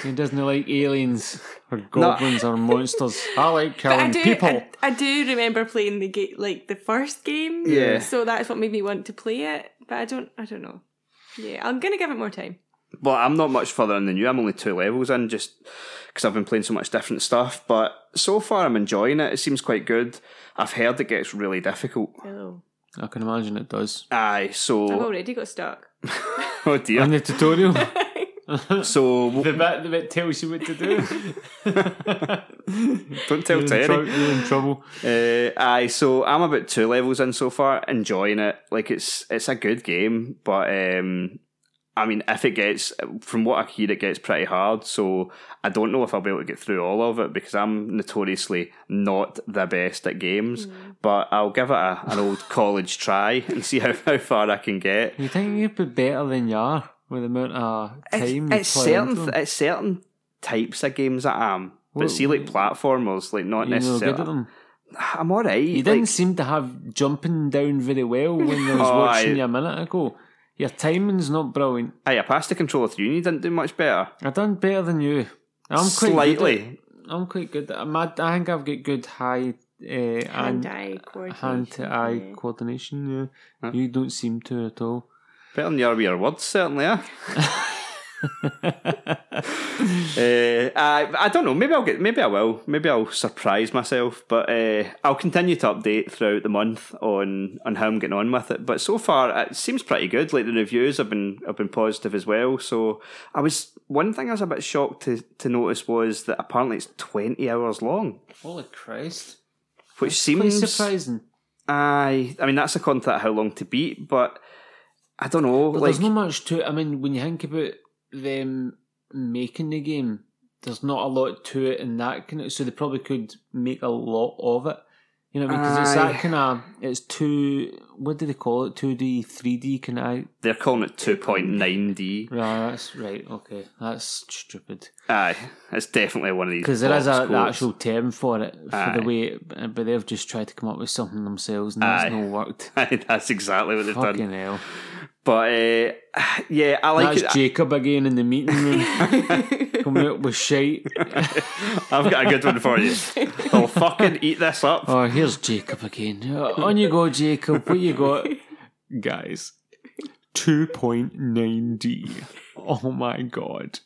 He doesn't like aliens or goblins or monsters. I like But I killing do, people. I, I do remember playing the game, like the first game. Yeah. So that's what made me want to play it. But I don't. I don't know. Yeah, I'm gonna give it more time. Well, I'm not much further in than you. I'm only two levels in, just because I've been playing so much different stuff. But so far, I'm enjoying it. It seems quite good. I've heard it gets really difficult. Oh, I can imagine it does. Aye, I've so already got stuck. oh In dear. the tutorial, so The bit, the bit tells you what to do. don't tell you're, Terry. trou- you're in trouble. Uh, aye, so I'm about two levels in so far, enjoying it. Like it's it's a good game, but um, I mean, if it gets from what I hear, it gets pretty hard. So I don't know if I'll be able to get through all of it because I'm notoriously not the best at games. Hmm. But I'll give it a, an old college try and see how, how far I can get. You think you'd be better than you are with the amount of time It's, it's certain into them? it's certain types of games that I am. But Well, see, like platformers, like not necessarily. good at them. I'm alright. You didn't seem to have jumping down very well when I was Oh, watching aye. you a minute ago. Your timing's not brilliant. Aye, I passed the controller through and you didn't do much better. I done better than you. I'm quite Slightly. Good at, I'm quite good. At, I'm, I think I've got good high uh, Hand-eye coordination. hand to eye yeah. coordination. Yeah, you don't seem to at all. Better than your your words, certainly, yeah. uh, I, I don't know. Maybe I'll get. Maybe I will. Maybe I'll surprise myself. But uh, I'll continue to update throughout the month on on how I'm getting on with it. But so far, it seems pretty good. Like the reviews have been have been positive as well. So I was one thing I was a bit shocked to to notice was that apparently it's twenty hours long, Holy Christ! which Quite seems surprising. I I mean that's a that how long to beat, but I don't know. But like there's not much to it. I mean, when you think about them making the game, there's not a lot to it in that kind of. So they probably could make a lot of it. You know, because it's that kind of. It's two. What do they call it? Two D, three D Can I? they're calling it two point nine D. Right, that's right. Okay, that's stupid. Aye, it's definitely one of these. Because there is box a, the actual term for it for Aye. the way, it, but they've just tried to come up with something themselves, and that's Aye. not worked. Aye, that's exactly what they've done. Fucking hell! But uh, yeah, I like That's it. Jacob again in the meeting room, coming out with shite. I've got a good one for you. I'll fucking eat this up. Oh, here's Jacob again. On you go, Jacob. What you got? Guys, 2.9D. Oh my god.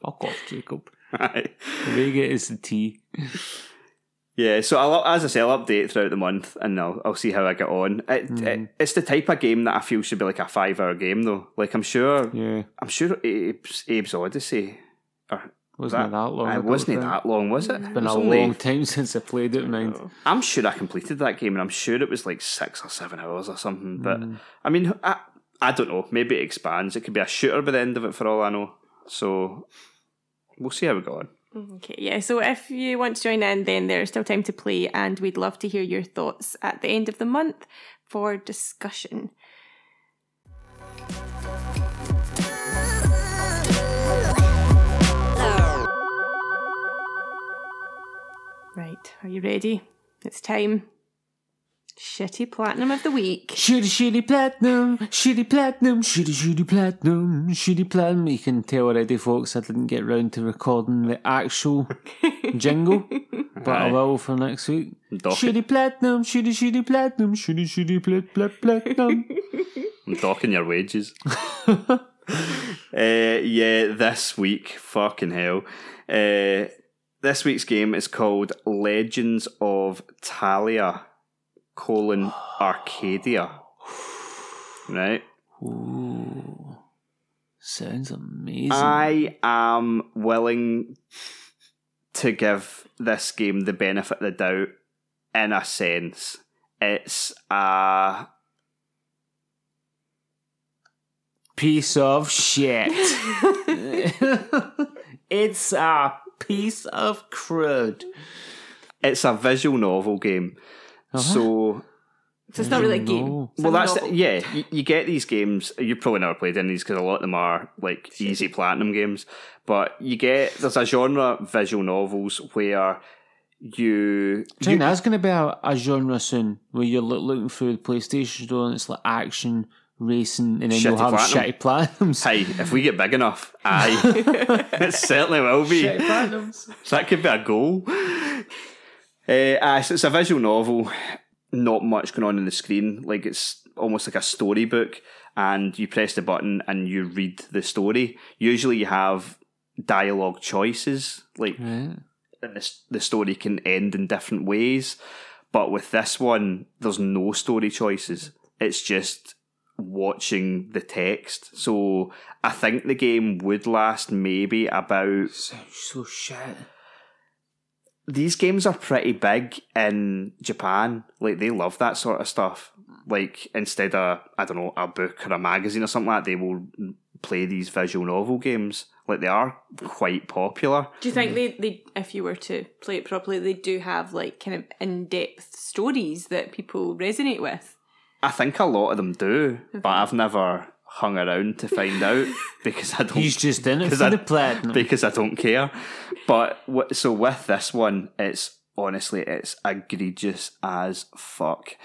Fuck off, Jacob. Aye. Vega is the T. Yeah, so I'll, as I say, I'll update throughout the month and I'll, I'll see how I get on. It, Mm. it, it's the type of game that I feel should be like a five hour game, though. Like, I'm sure, Yeah. I'm sure Abe's, Abe's Oddysee. Or, Wasn't it that long? It wasn't that long, was it? It's been It a only- long time since I played it, mind. I'm sure I completed that game, and I'm sure it was like six or seven hours or something. But Mm. I mean, I, I don't know. Maybe it expands. It could be a shooter by the end of it, for all I know. So we'll see how we go on. Okay, yeah. So if you want to join in, then there's still time to play, and we'd love to hear your thoughts at the end of the month for discussion. Right, are you ready? It's time. Shitty platinum of the week. Shitty, shitty platinum, shitty platinum, shitty, shitty platinum, shitty platinum. You can tell already, folks, I didn't get round to recording the actual jingle, but I Aye. will for next week. Dock it. Shitty platinum, shitty, shitty platinum, shitty, shitty plat, plat, platinum. I'm docking your wages. uh, yeah, this week, fucking hell. Uh, this week's game is called Legends of Talia colon Arcadia. Right? Ooh, sounds amazing. I am willing to give this game the benefit of the doubt in a sense. It's a piece of shit. it's a piece of crud. it's a visual novel game. Uh-huh. So So it's not really a mm, game. Well, a that's novel. yeah. You, you get these games. You've probably never played any of these because a lot of them are like easy platinum games. But you get there's a genre visual novels where you, Do you you think that's going to be a, a genre soon where you're loo- looking through the PlayStation store and it's like action, racing, and then you'll Shitty have platinum. shitty platinums. hey, if we get big enough, aye, it certainly will be. Shitty platinums. So that could be a goal. Uh, aye, so it's a visual novel, not much going on in the screen. Like it's almost like a storybook, and you press the button and you read the story. Usually, you have dialogue choices, like Right. and the, the story can end in different ways. But with this one, there's no story choices. It's just watching the text. So I think the game would last maybe about Sounds so shit. These games are pretty big in Japan. Like they love that sort of stuff. Like instead of I don't know a book or a magazine or something like that, they will play these visual novel games. Like they are quite popular. Do you think they, they, if you were to play it properly, they do have like kind of in depth stories that people resonate with? I think a lot of them do, but I've never hung around to find out because I don't. He's just in it for I- the platinum. because I don't care. But so with this one, it's honestly it's egregious as fuck.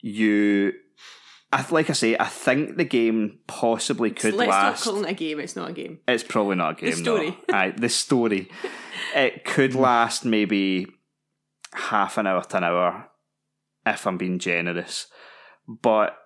You, I like I say, I think the game possibly could Let's last. not call it a game. It's not a game. It's probably not a game. story. No. Aye, the story. It could last maybe half an hour to an hour, if I'm being generous. But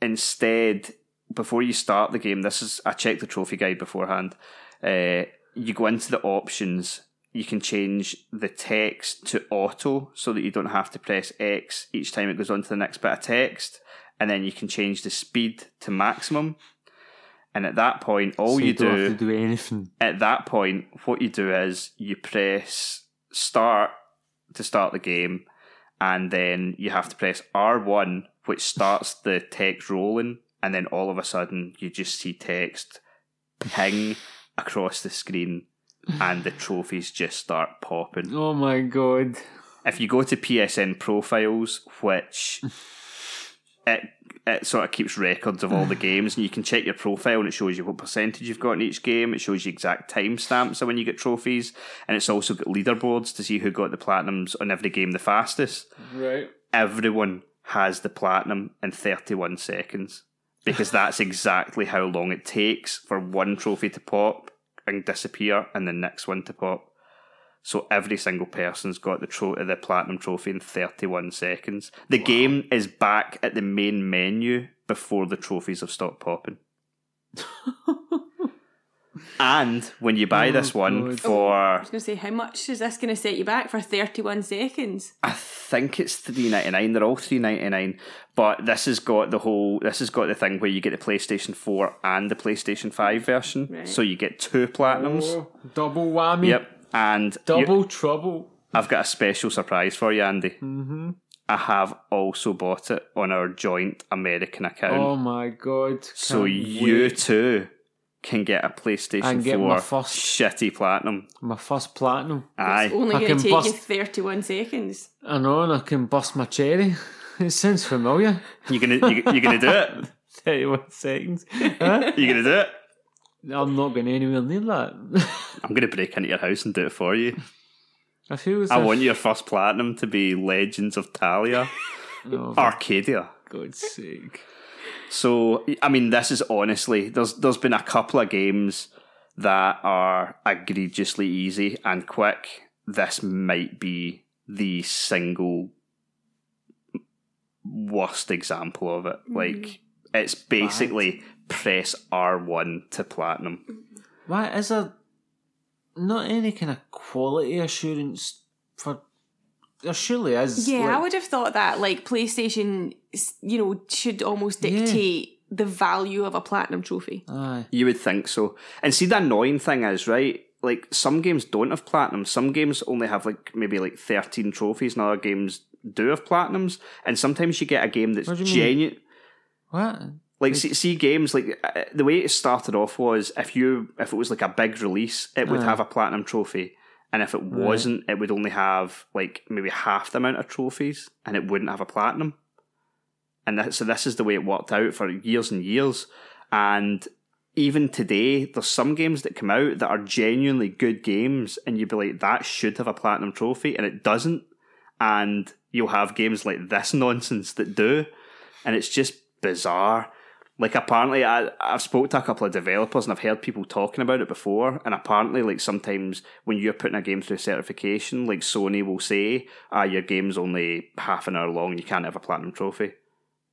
instead, before you start the game, this is I checked the trophy guide beforehand. Uh, you go into the options. You can change the text to auto so that you don't have to press X each time it goes on to the next bit of text. And then you can change the speed to maximum. And at that point, all So you, don't do have to do anything. at that point, what you do is you press start to start the game, and then you have to press R1, which starts the text rolling, and then all of a sudden you just see text ping across the screen, and the trophies just start popping. Oh my god. If you go to PSN profiles, which it it sort of keeps records of all the games, and you can check your profile, and it shows you what percentage you've got in each game. It shows you exact timestamps of when you get trophies, and it's also got leaderboards to see who got the platinums on every game the fastest. Right. Everyone has the platinum in thirty one seconds because that's exactly how long it takes for one trophy to pop and disappear, and the next one to pop. So every single person's got the tro- the platinum trophy in 31 seconds. The game is back at the main menu before the trophies have stopped popping. and when you buy this one God. for, I was going to say, how much is this going to set you back for 31 seconds? I think it's three ninety nine. They're all three ninety nine, but this has got the whole. This has got the thing where you get the PlayStation Four and the PlayStation Five version, Right. so you get two platinums. Oh, double whammy. Yep, and Double trouble. I've got a special surprise for you, Andy. Mm-hmm. I have also bought it on our joint American account. Oh my god. so you wait. too can get a PlayStation And get 4 my first- shitty platinum. My first platinum. Aye. It's only I going can to take you bust- 31 seconds. I know, and I can bust my cherry. It sounds familiar. You gonna you, you gonna do it? 31 seconds. Huh? you're gonna do it? I'm not going anywhere near that. I'm gonna break into your house and do it for you. I feel as I if- want your first platinum to be Legends of Talia, Oh, Arcadia. God's sake. So I mean, this is honestly there's there's been a couple of games that are egregiously easy and quick. This might be the single worst example of it. Mm-hmm. Like it's basically press R one to platinum. Why is there not any kind of quality assurance for. There surely is. Yeah, like- I would have thought that like PlayStation, you know, should almost Yeah. dictate the value of a platinum trophy. Aye. You would think so. And see, the annoying thing is, right? Like, some games don't have platinum. Some games only have, like, maybe like 13 trophies, and other games do have platinums. And sometimes you get a game that's What do mean? genuine. What? Like, see, see, games, like, uh, the way it started off was if you, if it was like a big release, it would Aye. have a platinum trophy. And if it wasn't, it would only have, like, maybe half the amount of trophies, and it wouldn't have a platinum. And that, so this is the way it worked out for years and years. And even today, there's some games that come out that are genuinely good games, and you'd be like, that should have a platinum trophy, and it doesn't. And you'll have games like this nonsense that do, and it's just bizarre. Like apparently, I I've spoke to a couple of developers and I've heard people talking about it before. And apparently, like sometimes when you're putting a game through certification, like Sony will say, "Ah, your game's only half an hour long. You can't have a platinum trophy."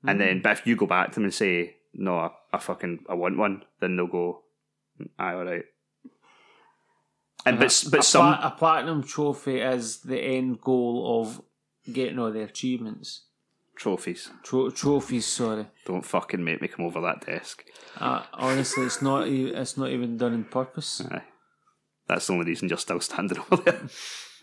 And then, but if you go back to them and say, "No, I, I fucking I want one," then they'll go, "Aye, all right." And but a, but some pla- a platinum trophy is the end goal of getting all the achievements. Trophies. Tro- trophies, sorry. Don't fucking make me come over that desk. Uh, honestly, it's not. e- It's not even done on purpose. Aye. That's the only reason you're still standing over there.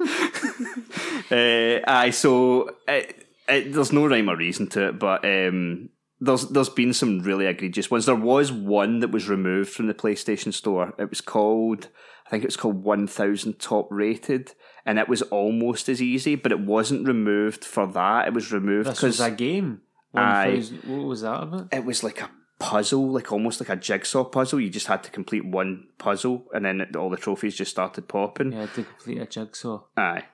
uh, aye, so it, it, there's no rhyme or reason to it, but um, there's there's been some really egregious ones. There was one that was removed from the PlayStation Store. It was called, I think it was called 1000 Top Rated, and it was almost as easy, but it wasn't removed for that. It was removed because a game. 1000 What was that about? it was like a puzzle, like almost like a jigsaw puzzle. You just had to complete one puzzle, and then all the trophies just started popping. Yeah, to complete a jigsaw. Aye.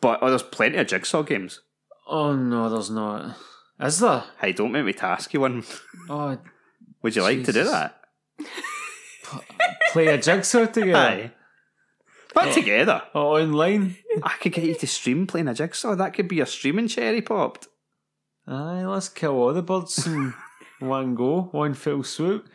But oh, there's plenty of jigsaw games. Oh no, there's not. Is there? Hey, don't make me task you one. Oh, Would you like to do Jesus. that? play a jigsaw together. Aye. But together. Oh, online. I could get you to stream playing a jigsaw. That could be your streaming cherry popped. Aye, let's kill all the birds in one go, one fell swoop.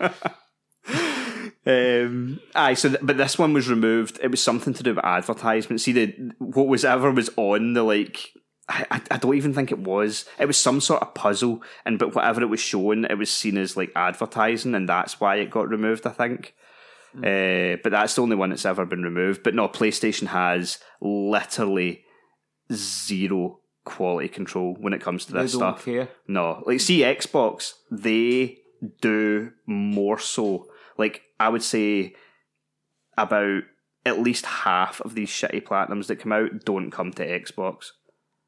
Um, aye, so th- but this one was removed. It was something to do with advertisement. See, the what was ever was on the like. I, I, don't even think it was. It was some sort of puzzle, and but whatever it was showing, it was seen as like advertising, and that's why it got removed. I think. Uh, but that's the only one that's ever been removed. But no, PlayStation has literally zero quality control when it comes to this stuff. care. No, like see Xbox, they do more so. Like I would say about at least half of these shitty platinums that come out don't come to Xbox.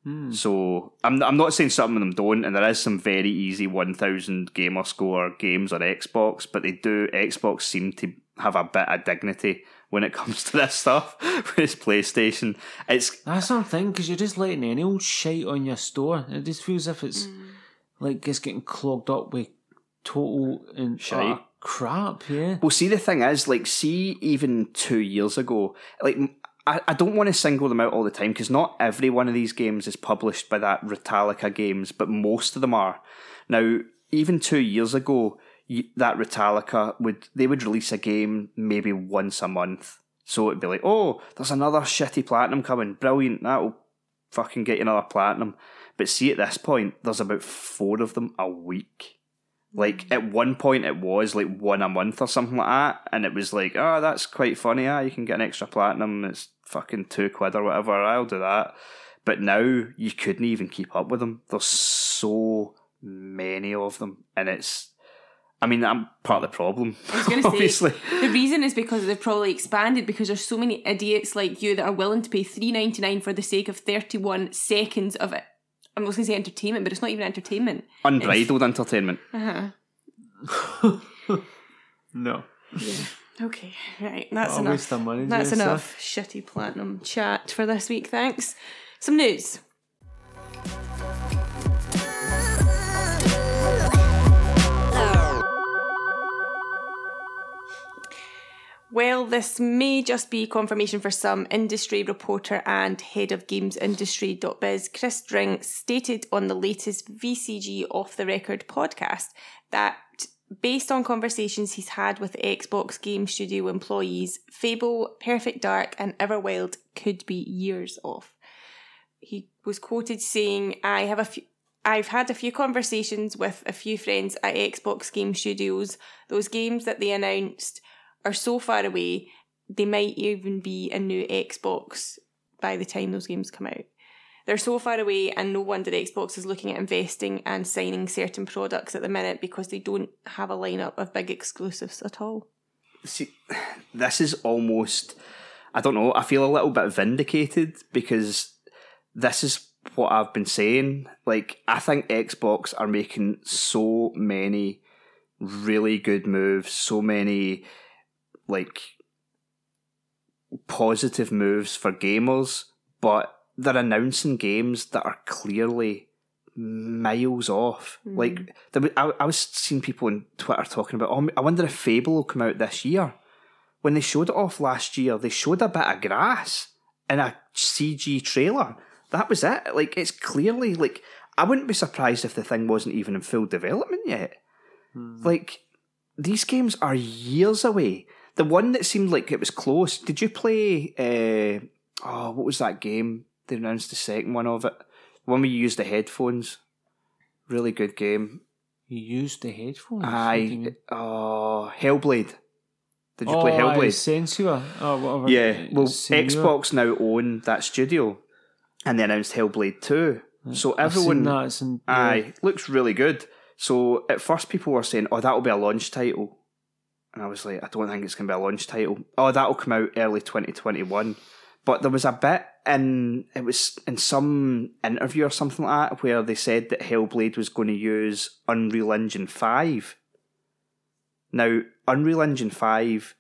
Hmm. So I'm I'm not saying some of them don't, and there is some very easy one thousand gamer score games on Xbox, but they do Xbox seem to have a bit of dignity when it comes to this stuff. Whereas PlayStation, it's That's not thing because you're just letting any old shite on your store. It just feels as if it's hmm. like it's getting clogged up with total and uh, Shite. crap. Yeah. Well, see, the thing is, like, see, even two years ago, like, m- I, I don't want to single them out all the time because not every one of these games is published by that Ratalaika Games, but most of them are. Now, even two years ago, that Ratalaika would they would release a game maybe once a month. So it'd be like, oh, there's another shitty platinum coming, brilliant, that'll fucking get you another platinum. But see, at this point, there's about four of them a week. Like at one point, it was like one a month or something like that, and it was like, oh, that's quite funny. Ah, you can get an extra platinum. It's fucking two quid or whatever. I'll do that. But now you couldn't even keep up with them. There's so many of them, and it's. I mean, I'm part of the problem. I was going to say obviously. the reason is because they've probably expanded because there's so many idiots like you that are willing to pay three ninety nine for the sake of thirty one seconds of it. I'm not going to say entertainment, but it's not even entertainment. Unbridled entertainment. Uh-huh. No. Okay, right. That's What a enough. waste money, That's Jessa. enough shitty platinum chat for this week. Thanks. Some news. Well, this may just be confirmation for some industry reporter and head of gamesindustry.biz, Chris Dring, stated on the latest VGC Off the Record podcast that based on conversations he's had with Xbox Game Studio employees, Fable, Perfect Dark, and Everwild could be years off. He was quoted saying, I have a few. I've had a few conversations with a few friends at Xbox Game Studios. Those games that they announced are so far away, they might even be a new Xbox by the time those games come out. They're so far away, and no wonder Xbox is looking at investing and signing certain products at the minute because they don't have a lineup of big exclusives at all. See, this is almost. I don't know. I feel a little bit vindicated because this is what I've been saying. Like, I think Xbox are making so many really good moves, so many like positive moves for gamers, but they're announcing games that are clearly miles off. Hmm. Like, there was, I, I was seeing people on Twitter talking about, oh, I wonder if Fable will come out this year. When they showed it off last year, they showed a bit of grass in a CG trailer. That was it. Like, it's clearly like I wouldn't be surprised if the thing wasn't even in full development yet. Hmm. Like, these games are years away. The one that seemed like it was close. Did you play? Uh, oh, what was that game? They announced the second one of it. The one where you used the headphones. Really good game. You used the headphones. I oh Hellblade. Did you oh, play Hellblade? Senua. Oh, whatever. Yeah, well, Senua. Xbox now own that studio, and they announced Hellblade Two. So everyone, that. In, yeah. aye, looks really good. So at first, people were saying, "Oh, that'll be a launch title," and I was like, "I don't think it's going to be a launch title. Oh, that'll come out early 2021." But there was a bit in it was in some interview or something like that where they said that Hellblade was going to use Unreal Engine Five. Now, Unreal Engine 5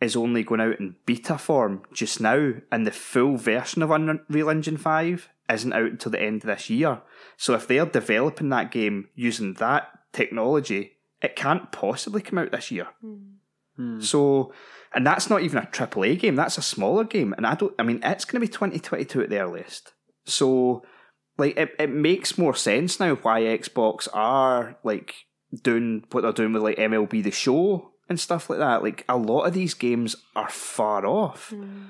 is only going out in beta form just now, and the full version of Unreal Engine 5 isn't out until the end of this year. So if they're developing that game using that technology, it can't possibly come out this year. Hmm. Hmm. So, and that's not even a AAA game, that's a smaller game. And I don't, I mean, it's going to be 2022 at the earliest. So, like, it, it makes more sense now why Xbox are, like, doing what they're doing with, like, MLB The Show and stuff like that. Like, a lot of these games are far off. Hmm.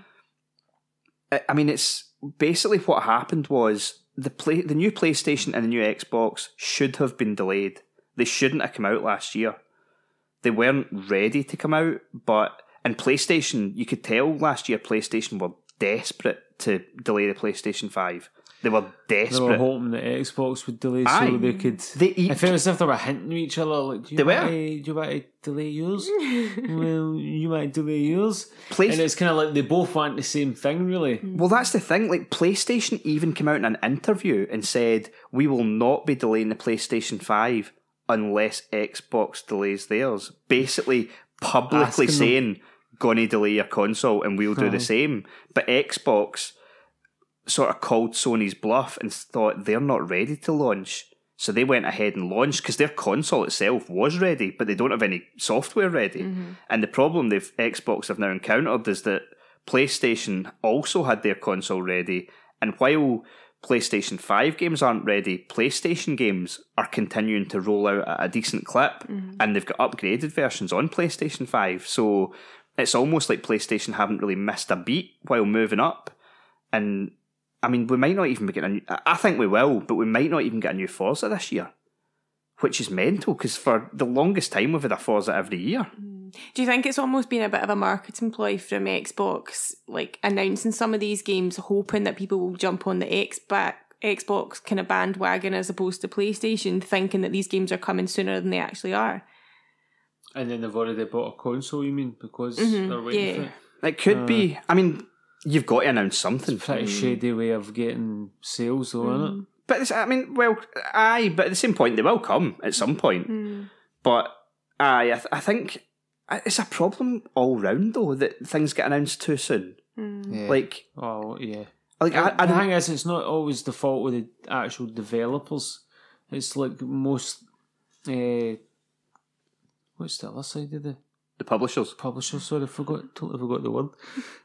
I- I mean, it's basically what happened was the play, the new PlayStation and the new Xbox should have been delayed. They shouldn't have come out last year. They weren't ready to come out, but in PlayStation, you could tell last year PlayStation were desperate to delay the PlayStation Five. They were desperate. They were desperate. hoping that Xbox would delay Aye. so they could. They eat- I feel as if they were hinting to each other. Like, do you They want were. To, do you want to delay yours? well, you might delay yours. Play- and it's kind of like they both want the same thing, really. Mm. Well, that's the thing. Like PlayStation even came out in an interview and said we will not be delaying the PlayStation Five unless Xbox delays theirs. Basically, publicly Asking them. saying gonna delay your console and we'll do the same. But Xbox sort of called Sony's bluff and thought they're not ready to launch. So they went ahead and launched because their console itself was ready, but they don't have any software ready. Mm-hmm. And the problem they've Xbox have now encountered is that PlayStation also had their console ready, and while PlayStation 5 games aren't ready, PlayStation games are continuing to roll out at a decent clip, mm-hmm. and they've got upgraded versions on PlayStation 5. So it's almost like PlayStation haven't really missed a beat while moving up. And I mean, we might not even be getting a new, I I think we will, but we might not even get a new Forza this year, which is mental because for the longest time we've had a Forza every year. Mm-hmm. Do you think it's almost been a bit of a marketing ploy from Xbox, like announcing some of these games, hoping that people will jump on the Xbox Xbox kind of bandwagon as opposed to PlayStation, thinking that these games are coming sooner than they actually are? And then they've already bought a console, you mean? Because Mhm, they're waiting yeah. for it. It could be, uh, I mean, you've got to announce something. Pretty mm. shady way of getting sales, though, isn't it? Mm. But it's, I mean, well, aye, but at the same point, they will come at some point. Mm. But aye, I, th- I think it's a problem all round though that things get announced too soon. Yeah. Like, oh, yeah. like I, I the don't, thing is, it's not always the fault of the actual developers. It's like most. Uh, what's the other side of the the publishers. publishers? Sorry, I forgot. Totally forgot the word.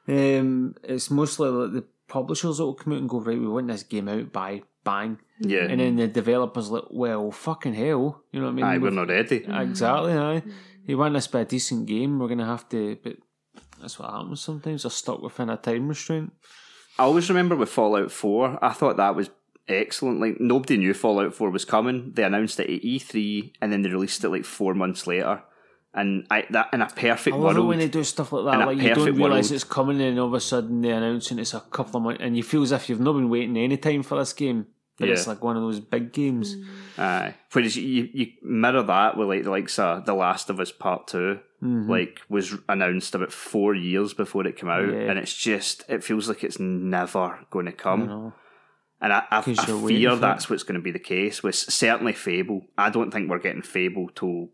Um, it's mostly like the publishers that will come out and go right. We want this game out by bang, Yeah, and then the developers like, well, fucking hell, you know what I mean? aye, we're not ready. Exactly, aye. Want this to be a decent game, we're going to have to. But that's what happens sometimes. They're stuck within a time restraint. I always remember with Fallout 4, I thought that was excellent. Like, nobody knew Fallout 4 was coming. They announced it at E3 and then they released it like four months later. And I, that in a perfect I love world. when they do stuff like that. Like you don't realise it's coming, and all of a sudden they announce it. It's a couple of months, and you feel as if you've not been waiting any time for this game. But it's like one of those big games. Aye. Whereas you, you mirror that with like the likes of The Last of Us Part 2 mm-hmm. like was announced about four years before it came out, Yeah. and it's just it feels like it's never going to come. Know. And I, I, I fear it. that's what's going to be the case with certainly Fable. I don't think we're getting Fable till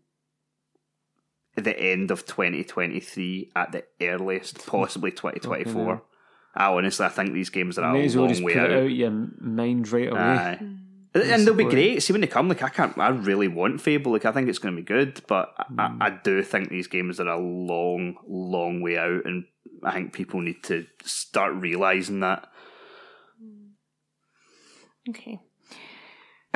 the end of 2023 at the earliest, possibly 2024. hell. I honestly, I think these games are May a as well long just way put out. it out your mind right away. Aye. And they'll be great. See when they come, like I can't. I really want Fable. Like I think it's going to be good, but I, Hmm. I, I do think these games are a long, long way out, and I think people need to start realizing that. Okay.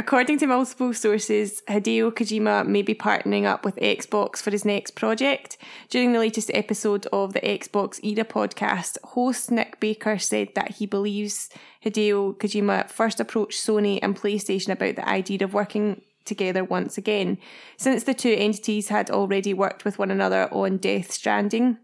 According to multiple sources, Hideo Kojima may be partnering up with Xbox for his next project. During the latest episode of the Xbox Era podcast, host Nick Baker said that he believes Hideo Kojima first approached Sony and PlayStation about the idea of working together once again. Since the two entities had already worked with one another on Death Stranding,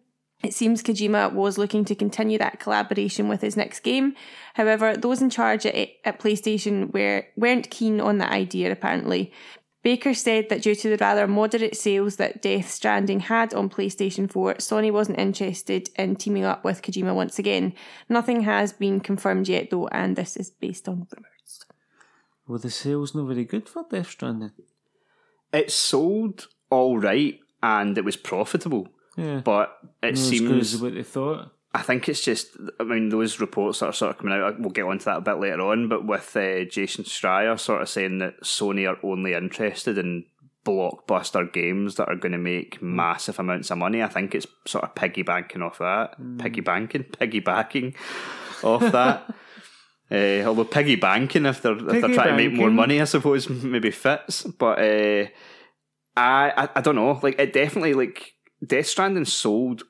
it seems Kojima was looking to continue that collaboration with his next game. However, those in charge at, at PlayStation were, weren't keen on that idea, apparently. Baker said that due to the rather moderate sales that Death Stranding had on PlayStation 4, Sony wasn't interested in teaming up with Kojima once again. Nothing has been confirmed yet, though, and this is based on rumours. Well, the sales not very good for Death Stranding. It sold all right and it was profitable, Yeah. but it Not as seems good as what they thought. I think it's just, I mean, those reports that are sort of coming out, we'll get onto that a bit later on, but with uh, Jason Schreier sort of saying that Sony are only interested in blockbuster games that are going to make massive amounts of money. I think it's sort of piggybanking off that. Piggybanking? Piggybacking off that. Uh, although piggy banking, if they're if they're trying to make more money, I suppose maybe fits. But uh, I, I I don't know. Like it definitely like Death Stranding sold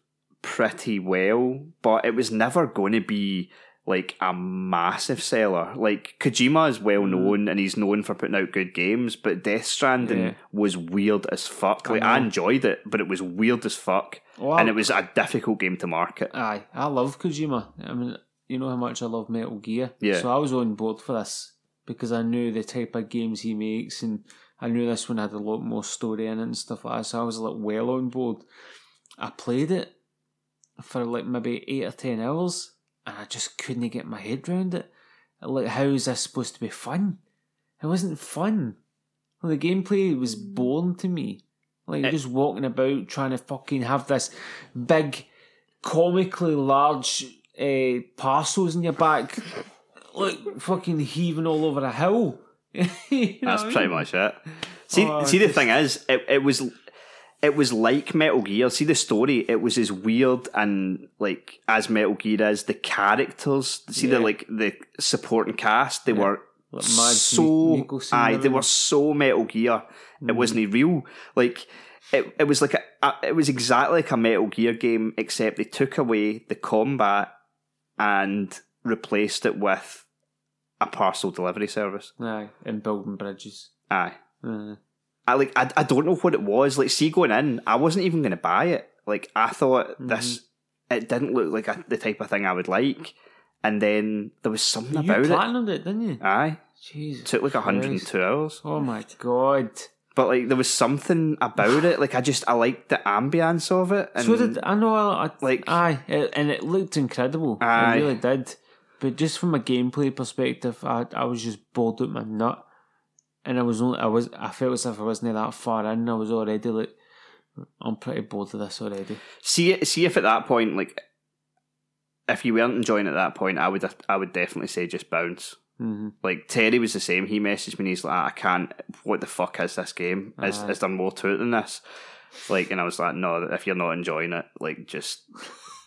pretty well, but it was never going to be like a massive seller. Like Kojima is well mm. known and he's known for putting out good games, but Death Stranding Yeah. was weird as fuck. Like I know. enjoyed it, but it was weird as fuck, Well, and it was a difficult game to market. Aye, I love Kojima. I mean, you know how much I love Metal Gear. Yeah. So I was on board for this because I knew the type of games he makes, and I knew this one had a lot more story in it and stuff like that. So I was like well on board. I played it for like maybe eight or ten hours, and I just couldn't get my head around it. Like, how is this supposed to be fun? It wasn't fun. Well, the gameplay was boring to me. Like It- just walking about trying to fucking have this big, comically large uh, parcels in your back, like fucking heaving all over a hill. You know That's what I pretty mean? much it. See, Oh, see, the just- thing is, it, it was, it was like Metal Gear. See the story. It was as weird and like as Metal Gear is. The characters, see the like the supporting cast. They were Like so aye, they were so Metal Gear. It Mm. wasn't real. Like it, it was like a, a, it was exactly like a Metal Gear game, except they took away the combat and replaced it with a parcel delivery service. Aye, and building bridges. Aye. Uh, I like I, I don't know what it was. Like, see, going in, I wasn't even going to buy it. Like, I thought Mm-hmm. this, it didn't look like a, the type of thing I would like. And then there was something you about it. it, didn't you? Aye, Jesus. took like Christ. 102 hours. Oh my god. But like, there was something about it. Like, I just I liked the ambience of it. And so did I know? I, I like- aye, it, and it looked incredible. Aye. It really did. But just from a gameplay perspective, I I was just bored out my nut, and I was only I was I felt as if I wasn't that far in. I was already like, I'm pretty bored of this already. see see if at that point, like, if you weren't enjoying it at that point, I would I would definitely say just bounce. hmm Like Terry was the same. He messaged me and he's like, I can't. What the fuck is this game? Is, Aye. is there more to it than this? Like, and I was like, no. If you're not enjoying it, like, just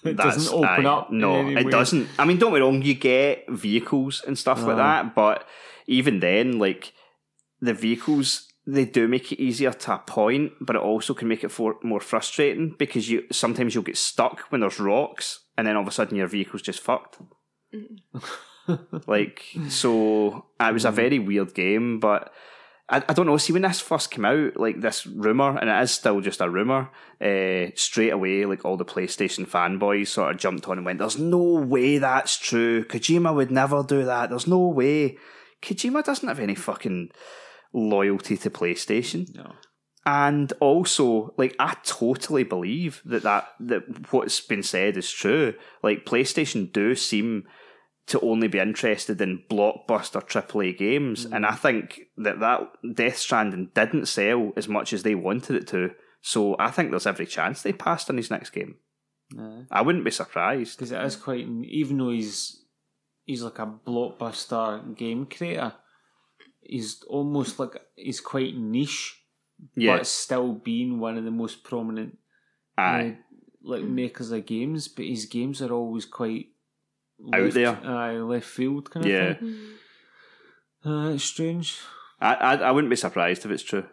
It that's- doesn't open aye, up. No, it way. doesn't. I mean, don't get me wrong. You get vehicles and stuff like that, but even then, like the vehicles. They do make it easier to a point, but it also can make it for, more frustrating because you sometimes you'll get stuck when there's rocks, and then all of a sudden your vehicle's just fucked. Like, so it was a very weird game, but I, I don't know. See, when this first came out, like this rumor, and it is still just a rumor, uh, straight away, like all the PlayStation fanboys sort of jumped on and went, There's no way that's true. Kojima would never do that. There's no way. Kojima doesn't have any fucking loyalty to PlayStation. No. And also, like, I totally believe that, that that what's been said is true. Like, PlayStation do seem to only be interested in blockbuster AAA games, and I think that that Death Stranding didn't sell as much as they wanted it to. So I think there's every chance they passed on his next game. Aye. I wouldn't be surprised. because it is quite even though he's he's like a blockbuster game creator he's almost like he's quite niche Yeah, but still being one of the most prominent aye, uh, like makers of games but his games are always quite Out left, there. aye, left field kind Yeah. of thing uh, it's strange I, I I wouldn't be surprised if it's true.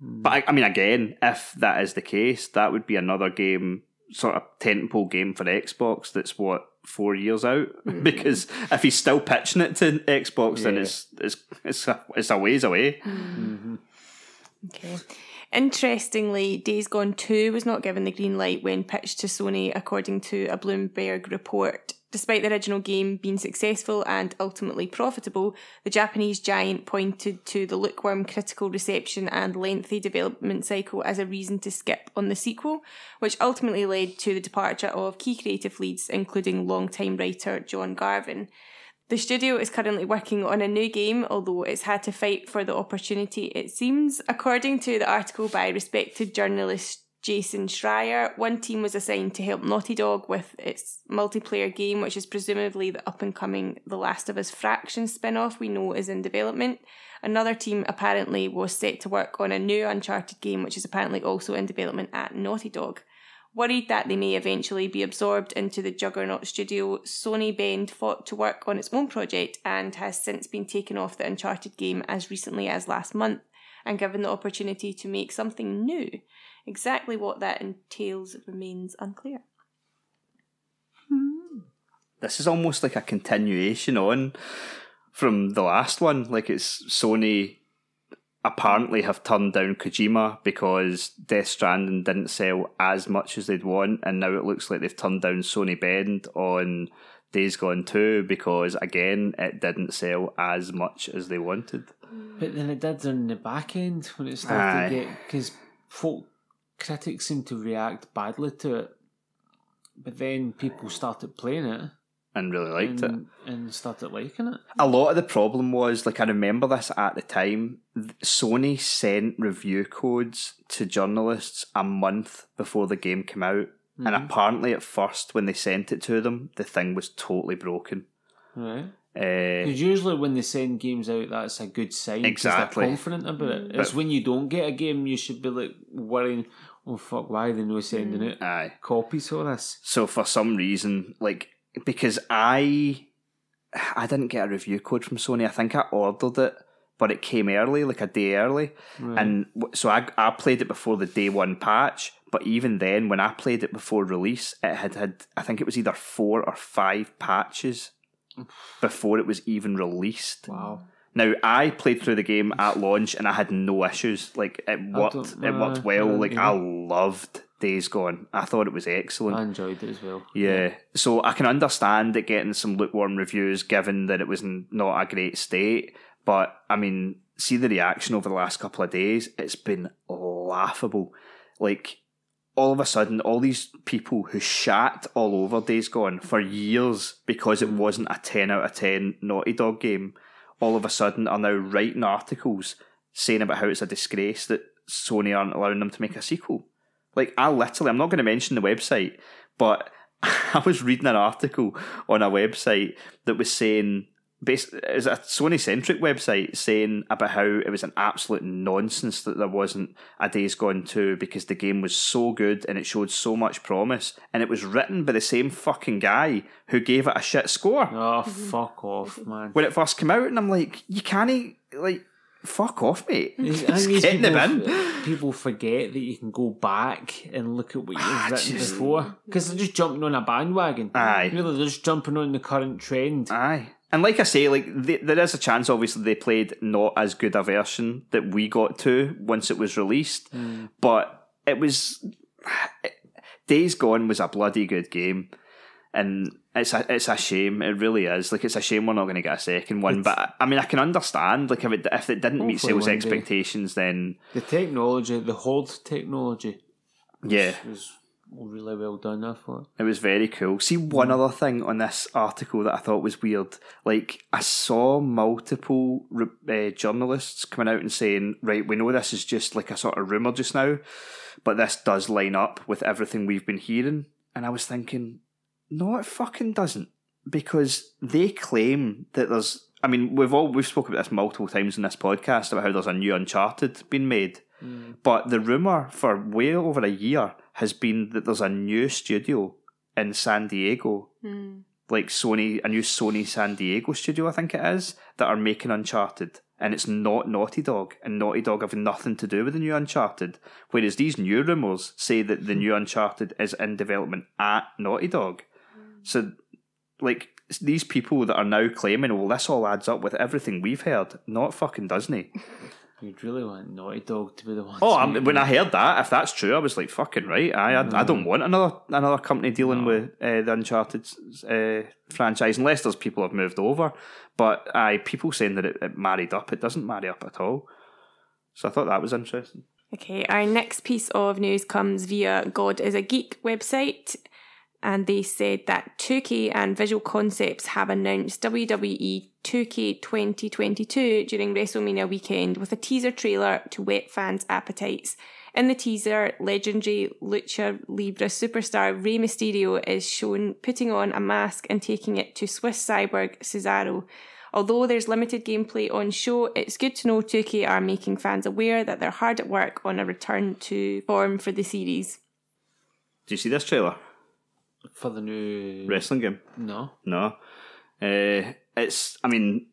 But I, I mean, again, if that is the case, that would be another game, sort of tentpole game for Xbox. That's what four years out. because if he's still pitching it to Xbox, then it's it's it's a, it's a ways away. hmm Okay. Interestingly, Days Gone 2 was not given the green light when pitched to Sony, according to a Bloomberg report. Despite the original game being successful and ultimately profitable, the Japanese giant pointed to the lukewarm critical reception and lengthy development cycle as a reason to skip on the sequel, which ultimately led to the departure of key creative leads, including longtime writer John Garvin. The studio is currently working on a new game, although it's had to fight for the opportunity, it seems. According to the article by respected journalist Jason Schreier, one team was assigned to help Naughty Dog with its multiplayer game, which is presumably the up and coming The Last of Us Faction spin off we know is in development. Another team apparently was set to work on a new Uncharted game, which is apparently also in development at Naughty Dog. Worried that they may eventually be absorbed into the Juggernaut studio, Sony Bend fought to work on its own project and has since been taken off the Uncharted game as recently as last month and given the opportunity to make something new. Exactly what that entails remains unclear. Hmm. This is almost like a continuation on from the last one. Like it's Sony apparently have turned down Kojima because Death Stranding didn't sell as much as they'd want, and now it looks like they've turned down Sony Bend on Days Gone 2 because again it didn't sell as much as they wanted. But then it did on the back end when it started Aye. to get because folk critics seemed to react badly to it, but then people started playing it And really liked it. and, and started liking it. a lot of the problem was like I remember this at the time. Sony sent review codes to journalists a month before the game came out, and mm-hmm. apparently at first when they sent it to them, the thing was totally broken. Right. Uh, Because usually when they send games out, that's a good sign. Exactly. They're confident about it. It's when you don't get a game, you should be like worrying, oh fuck, why are they not sending out aye. copies of this? So for some reason, like because I, I didn't get a review code from Sony. I think I ordered it, but it came early, like a day early, and so I I played it before the day one patch. But even then, when I played it before release, it had had I think it was either four or five patches before it was even released. Wow. Now I played through the game at launch and I had no issues. Like it worked, it worked well. Like yeah. I loved Days Gone. I thought it was excellent. I enjoyed it as well. Yeah, so I can understand it getting some lukewarm reviews given that it was in not a great state. But I mean, see the reaction over the last couple of days, it's been laughable. Like, all of a sudden, all these people who shat all over Days Gone for years because it wasn't a 10 out of 10 Naughty Dog game, all of a sudden are now writing articles saying about how it's a disgrace that Sony aren't allowing them to make a sequel. Like, I literally, I'm not going to mention the website, but I was reading an article on a website that was saying, bas- it's a Sony centric website saying about how it was an absolute nonsense that there wasn't a Days Gone 2 because the game was so good and it showed so much promise. And it was written by the same fucking guy who gave it a shit score Oh, fuck off, man. when it first came out. And I'm like, you can't, like, fuck off, mate. Just get in the people, bin. people forget that you can go back and look at what you've Ah, written just- before because they're just jumping on a bandwagon. Aye. really, they're just jumping on the current trend. Aye. And like I say, like they, there is a chance. Obviously, they played not as good a version that we got to once it was released, hmm. but it was Days Gone was a bloody good game, and it's a it's a shame. It really is. Like it's a shame we're not going to get a second one. but I mean, I can understand. Like if it if it didn't meet sales day. expectations, then The technology, the horde technology, yeah, was really well done. I thought. It was very cool. See, one other thing on this article that I thought was weird. Like, I saw multiple uh, journalists coming out and saying, right, we know this is just like a sort of rumour just now, but this does line up with everything we've been hearing. And I was thinking, no, it fucking doesn't. Because they claim that there's. I mean, we've all we've spoken about this multiple times in this podcast about how there's a new Uncharted being made. But the rumour for way over a year has been that there's a new studio in San Diego, hmm. like Sony, a new Sony San Diego studio, I think it is, that are making Uncharted. And it's not Naughty Dog, and Naughty Dog have nothing to do with the new Uncharted. Whereas these new rumours say that the new Uncharted is in development at Naughty Dog. Hmm. So, like, these people that are now claiming, well, this all adds up with everything we've heard, not fucking does Disney. You'd really want Naughty Dog to be the one. Oh, to I'm, make when. I heard that, if that's true, I was like, "Fucking right!" I, I, I don't want another another company dealing with uh, the Uncharted uh, franchise unless there's people have moved over. But I people saying that it, it married up, it doesn't marry up at all. So I thought that was interesting. Okay, our next piece of news comes via God is a Geek website, and they said that 2K and Visual Concepts have announced WWE 2K 2022 during WrestleMania weekend with a teaser trailer to whet fans' appetites. In the teaser, legendary Lucha Libre superstar Rey Mysterio is shown putting on a mask and taking it to Swiss cyborg Cesaro. Although there's limited gameplay on show, it's good to know 2K are making fans aware that they're hard at work on a return to form for the series. Do you see this trailer? For the new Wrestling game? No, No. Uh, it's. I mean,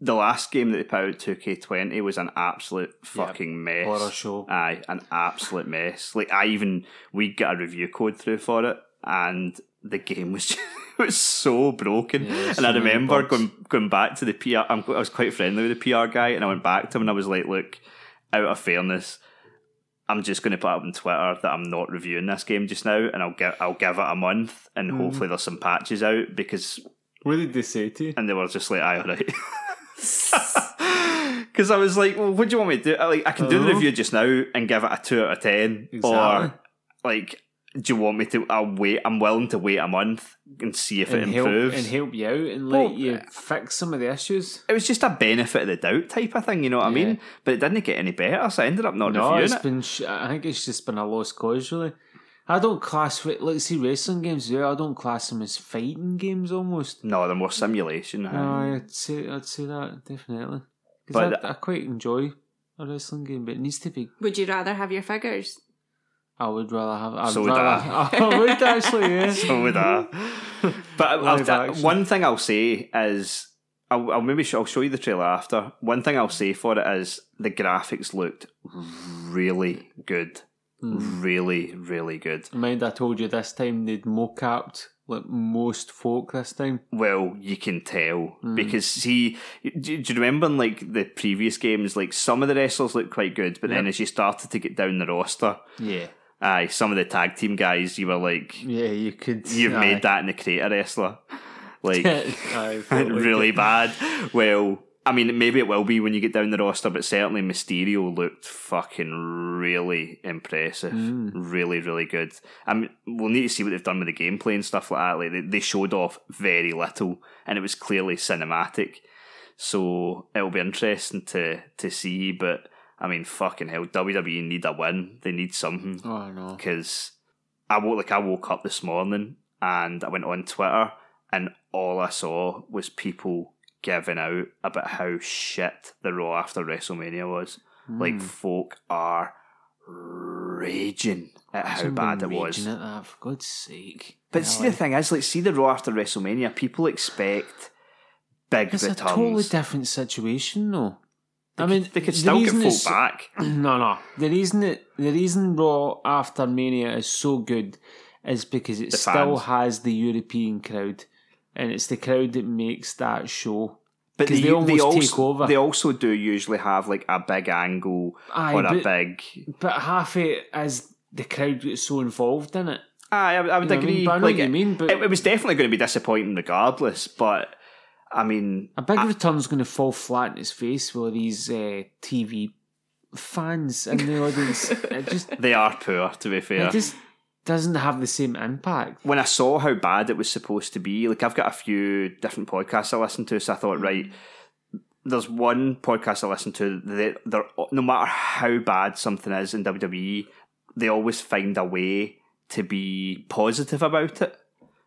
the last game that they put out, 2K20, was an absolute fucking mess. horror show. Aye, an absolute mess. Like I even we got a review code through for it, and the game was just, it was so broken. Yeah, and so I remember going going back to the PR. I'm, I was quite friendly with the PR guy, and I went back to him and I was like, "Look, out of fairness." I'm just going to put up on Twitter that I'm not reviewing this game just now, and I'll give I'll give it a month, and Mm. hopefully there's some patches out because what did they say to you? and they were just like, "I all right." Because I was like, "Well, what do you want me to do? Like, I can do the Uh-huh. review just now and give it a two out of ten, Exactly. or like, do you want me to? I'll wait. I'm willing to wait a month and see if it help improves." and help you out and let Well, you fix some of the issues. it was just a benefit of the doubt type of thing, you know what I mean? But it didn't get any better, so I ended up not No, reviewing it's it. been. Sh- I think it's just been a lost cause, really. I don't class. re- Like, see, wrestling games. Yeah, I don't class them as fighting games almost. No, they're more simulation. No, I'd say I'd say that definitely. But- Because I, I quite enjoy a wrestling game, but it needs to be. Would you rather have your figures? I would rather have. I'd So would rather, I would actually. Yeah. So would I. But I'll, I'll- one thing I'll say is, I'll, I'll maybe sh- I'll show you the trailer after. One thing I'll say for it is the graphics looked really good, Hmm. really, really good. Mind, I told you this time they'd mocapped like most folk this time. Well, you can tell Hmm. because see, do, do you remember in like the previous games, like some of the wrestlers looked quite good, but then as you started to get down the roster, Yeah. Aye, some of the tag team guys, you were like, Yeah, you could. you've aye. made that in the creator wrestler, like. Aye, like really bad. Well, I mean, maybe it will be when you get down the roster, but certainly Mysterio looked fucking really impressive. Mm. Really, really good. I mean, we'll need to see what they've done with the gameplay and stuff like that. Like they, they showed off very little, and it was clearly cinematic. So it'll be interesting to to see. But I mean, fucking hell, WWE need a win. They need something Oh no. because I woke like I woke up this morning and I went on Twitter and all I saw was people giving out about how shit the Raw after WrestleMania was. Hmm. Like folk are raging at how bad it was. At that, for God's sake. But Yeah, see, the thing is, like, see the Raw after WrestleMania, people expect big it's a totally different situation, though. I mean, could- they could the still get it's- back. No, no. The reason it, the reason Raw after Mania is so good is because it The still fans. has the European crowd, and it's the crowd that makes that show. But they, they almost they also, take over. They also do usually have like a big angle Aye, or a but- big. But half it is the crowd gets so involved in it. Aye, I, I would You know what I agree. mean? But I know like, what you mean, but- it, it was definitely going to be disappointing regardless. But I mean, A big return's going to fall flat in his face with these uh, TV fans in the audience. it just, they are poor. To be fair, it just doesn't have the same impact. when I saw how bad it was supposed to be, like I've got a few different podcasts I listen to, so I thought, right, there's one podcast I listen to that they're no matter how bad something is in WWE, they always find a way to be positive about it.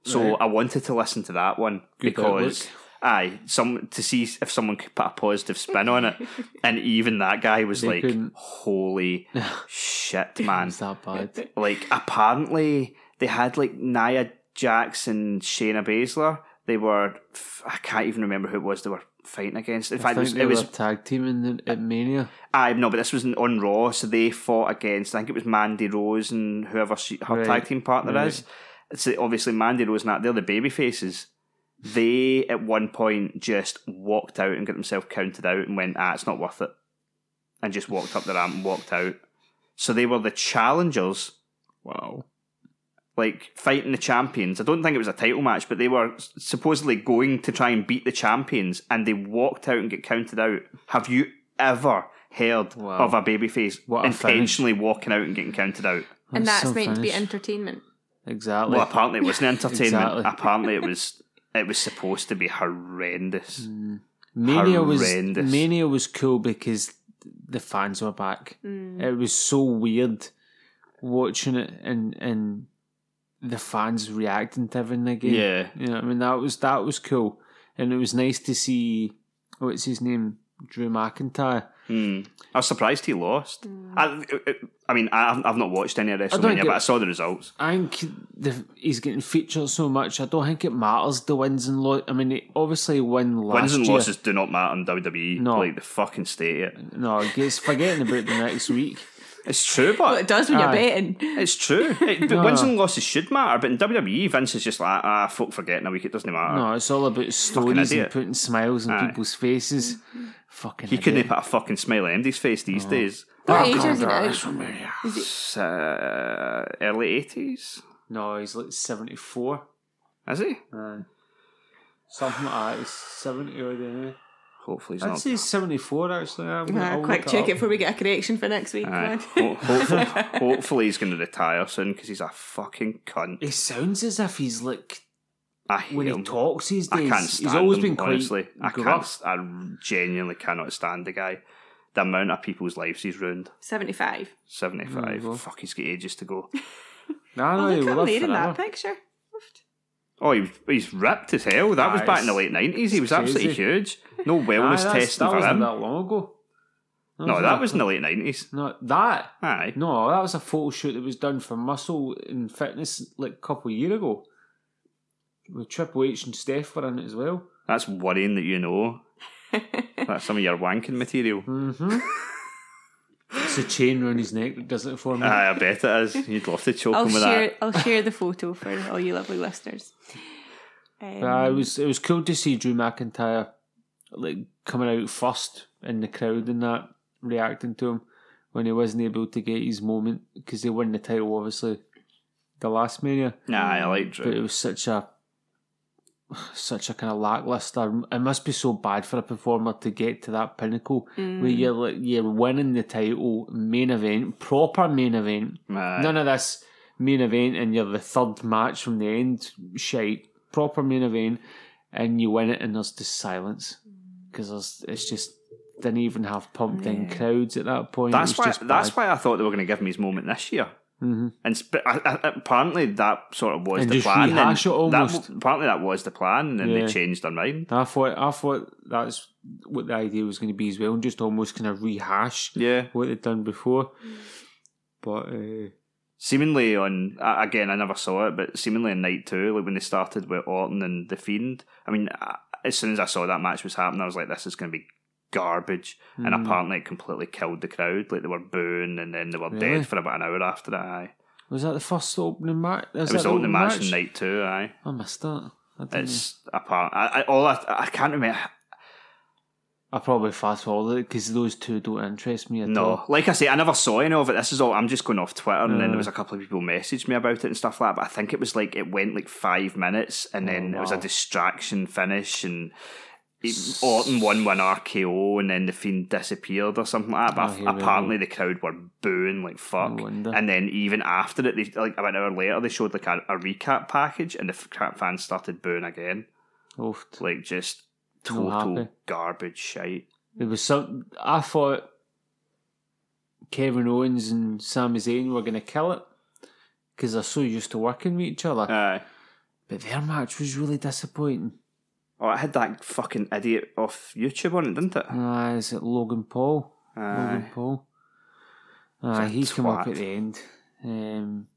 So Right. I wanted to listen to that one Good because outlook. Aye, some to see if someone could put a positive spin on it, and even that guy was They like, couldn't. "Holy shit, man!" It's that bad. like apparently they had like Nia Jax and Shayna Baszler. They were I can't even remember who it was they were fighting against. In I fact, it was, they it were was a tag team in the, at Mania. I no, but this was on Raw, so they fought against. I think it was Mandy Rose and whoever she, her Right, tag team partner right. is. So obviously Mandy Rose and that they're the baby faces. They at one point just walked out and got themselves counted out and went, ah, it's not worth it. and just walked up the ramp and walked out. So they were the challengers, Wow. like fighting the champions. I don't think it was a title match, but they were supposedly going to try and beat the champions, and they walked out and get counted out. Have you ever heard Wow. of a babyface What a intentionally walking out and getting counted out? and That's that's so meant to be entertainment. Exactly. Well, apparently it wasn't entertainment. Exactly. Apparently it was. It was supposed to be horrendous. Mania was horrendous. Mania was cool because the fans were back. Mm. It was so weird watching it and and the fans reacting to everything again. Yeah. you know, what I mean that was that was cool, and it was nice to see what's his name, Drew McIntyre. Hmm. I was surprised he lost. I, I mean, I've, I've not watched any of don't WrestleMania, get- but I saw the results. I think the, he's getting featured so much. I don't think it matters the wins and losses. I mean, obviously won last Wins and year. losses do not matter in WWE. No. Like the fucking state it. No, it's forgetting about the next week. It's true, Well, but it does when you're betting. it's true. It, No. Wins and losses should matter, but in WWE, Vince is just like, ah, folk forgetting a week. It doesn't matter. No, it's all about stories and putting smiles on people's faces. Fucking. He couldn't idiot. put a fucking smile on Andy's face these days. What Oh, age God, is he now? WrestleMania. It's, uh, early eighties, No, he's like seventy four. is he? Aye. Something like that. He's seventy or anyway. Hopefully he's I'd not. say seventy four actually. I'm gonna- Uh, I'll quick check up. it before we get a correction for next week. Aye. Come on. Ho- hopefully, hopefully he's going to retire soon because he's a fucking cunt. He sounds as if he's like I hate when he him. talks these days. I can't stand he's always him, been quite honestly. I can't. I genuinely cannot stand the guy. The amount of people's lives he's ruined. 75. Seventy-five. There you. Fuck, he's got ages to go. Nah, no, Oh, he look will at him live in that picture. Oh, he, he's ripped as hell. That was back in the late nineties. He was it's absolutely huge. No Aye, wellness that's- testing that for wasn't him. that long ago. No, that was in the late nineties. No, that. Aye. No, that was a photo shoot that was done for Muscle and Fitness like a couple of years ago. With Triple H and Steph were in it as well. That's worrying that you know. That's some of your wanking material. Mm-hmm. it's a chain around his neck that does it for me. Aye, I bet it is. You'd love to choke I'll him with share. that. I'll share the photo for all you lovely listeners. Um, Uh, it was it was cool to see Drew McIntyre like coming out first in the crowd and that reacting to him when he wasn't able to get his moment because they won the title obviously the last mania. Nah, I like Drew, But it was such a such a kind of lackluster. It must be so bad for a performer to get to that pinnacle where mm. you're like you're winning the title, main event, proper main event. None of this main event and you're the third match from the end. Shite, proper main event, and you win it and there's just silence mm. because it's just didn't even have pumped in crowds at that point. That's why. That's why I thought they were going to give him his moment this year. Mhm. And sp- I, I, apparently that sort of was And the just plan. rehash it that, almost. apparently that was the plan, and Yeah. they changed their mind. I thought I thought that's what the idea was going to be as well, and just almost kind of rehash Yeah. what they'd done before. But uh, Seemingly on again, I never saw it, but seemingly in night two, like when they started with Orton and the Fiend. I mean, as soon as I saw that match was happening, I was like, "This is going to be garbage." And Hmm. apparently, it completely killed the crowd. Like they were booing, and then they were Really? dead for about an hour after that. Aye. was that the first opening match? It was the opening match in night two. Aye. I missed that. I, It's apart. I, I all I, I can't remember. I probably fast forwarded it because those two don't interest me at No, all. like I say, I never saw any of it. This is all. I'm just going off Twitter, and then Uh. there was a couple of people messaged me about it and stuff like that. But I think it was like it went like five minutes, and then it was a Oh, distraction finish, and it, Orton won one RKO, and then the Fiend disappeared or something like that. But Oh, apparently the crowd were booing like fuck. And then even after it, they, like about an hour later, they showed like a, a recap package, and the fans started booing again, Oofed. like just total garbage shite. There was some. I thought Kevin Owens and Sami Zayn were going to kill it because they're so used to working with each other. Aye. but their match was really disappointing. Oh, I had that fucking idiot off YouTube on it, didn't it? Ah, is it Logan Paul? Logan Paul. Ah, He's a he's come up at the end. Um,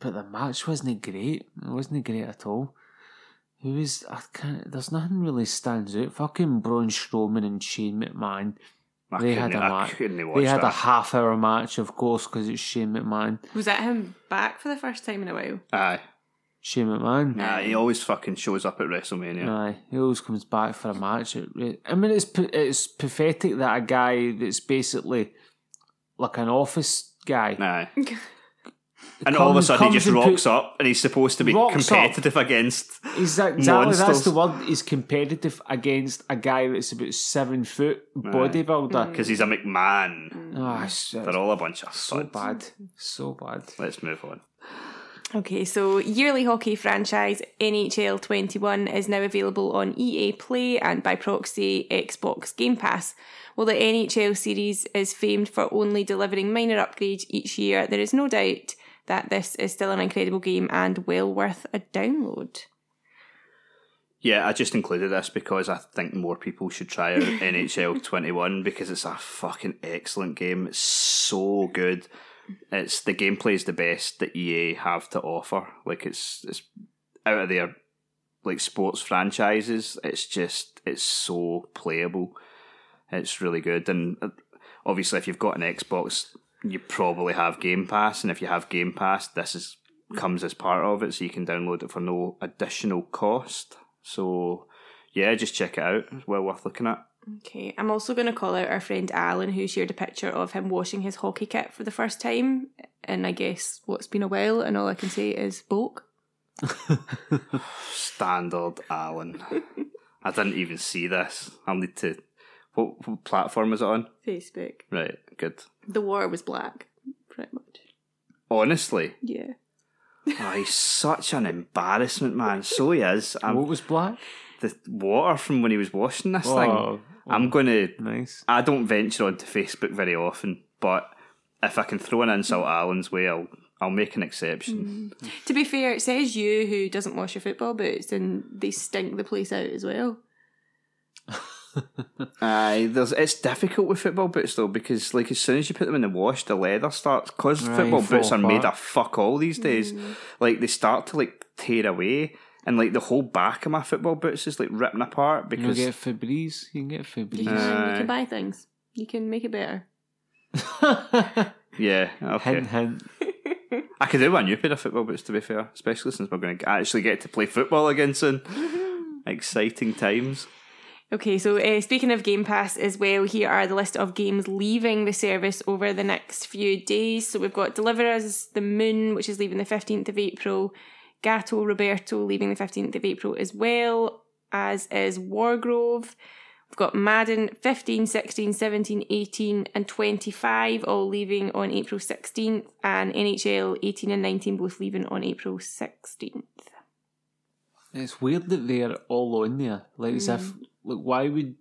but the match wasn't great. It wasn't great at all. Who is I can't there's nothing really stands out. Fucking Braun Strowman and Shane McMahon. I They had a I match. They had that. a half hour match, of course, because it's Shane McMahon. was that him back for the first time in a while? Aye. Shane McMahon. Nah, he always fucking shows up at WrestleMania. Aye, he always comes back for a match. It re- I mean, it's it's pathetic that a guy that's basically like an office guy Nah. And all of a sudden he just rocks put- up and he's supposed to be Rocks up. competitive against. He's that- exactly that's the word. He's competitive against a guy that's about seven foot bodybuilder. Because he's a McMahon. Ah, it's- They're all a bunch of so suds. bad, so bad. Let's move on. Okay, so yearly hockey franchise NHL 21 is now available on EA Play and by proxy Xbox Game Pass. While the NHL series is famed for only delivering minor upgrades each year, there is no doubt that this is still an incredible game and well worth a download. Yeah, I just included this because I think more people should try out NHL 21 because it's a fucking excellent game. It's so good. It's the gameplay is the best that EA have to offer. Like it's it's out of their like sports franchises. It's just it's so playable. It's really good, and uh, obviously, if you've got an Xbox, you probably have Game Pass, and if you have Game Pass, this is comes as part of it, so you can download it for no additional cost. So, yeah, just check it out. It's well worth looking at. Okay, I'm also going to call out our friend Alan who shared a picture of him washing his hockey kit for the first time. And I guess what's been a while, and all I can say is bulk. Standard Alan. I didn't even see this. I'll need to. What, what platform is it on? Facebook. Right, good. The war was black, pretty much. Honestly, Yeah. oh, he's such an embarrassment, man. So he is. what I'm, was black? The water from when he was washing this thing. Oh, I'm going to nice. I don't venture onto Facebook very often, but if I can throw an insult Alan's way, I'll I'll make an exception. Mm. To be fair, it says you who doesn't wash your football boots and they stink the place out as well. Aye, there's it's difficult with football boots though because like as soon as you put them in the wash, the leather starts because Right, football boots fall are made of fuck all these days. Mm. Like they start to like tear away, and like the whole back of my football boots is like ripping apart because You can because get Febreze. You can get You Febreze. can, you can buy things. You can make it better. yeah, okay. hint, hint. I could do one new pair of football boots to be fair, especially since we're going to actually get to play football again soon. Exciting times. Okay, so uh, speaking of Game Pass as well, here are the list of games leaving the service over the next few days. So we've got Deliver Us the Moon, which is leaving the 15th of April, Gato Roberto leaving the 15th of April as well, as is Wargroove. We've got Madden 15, 16, 17, 18, and 25 all leaving on April 16th, and NHL 18 and 19 both leaving on April 16th. It's weird that they're all on there. Like as if, mm. like, why would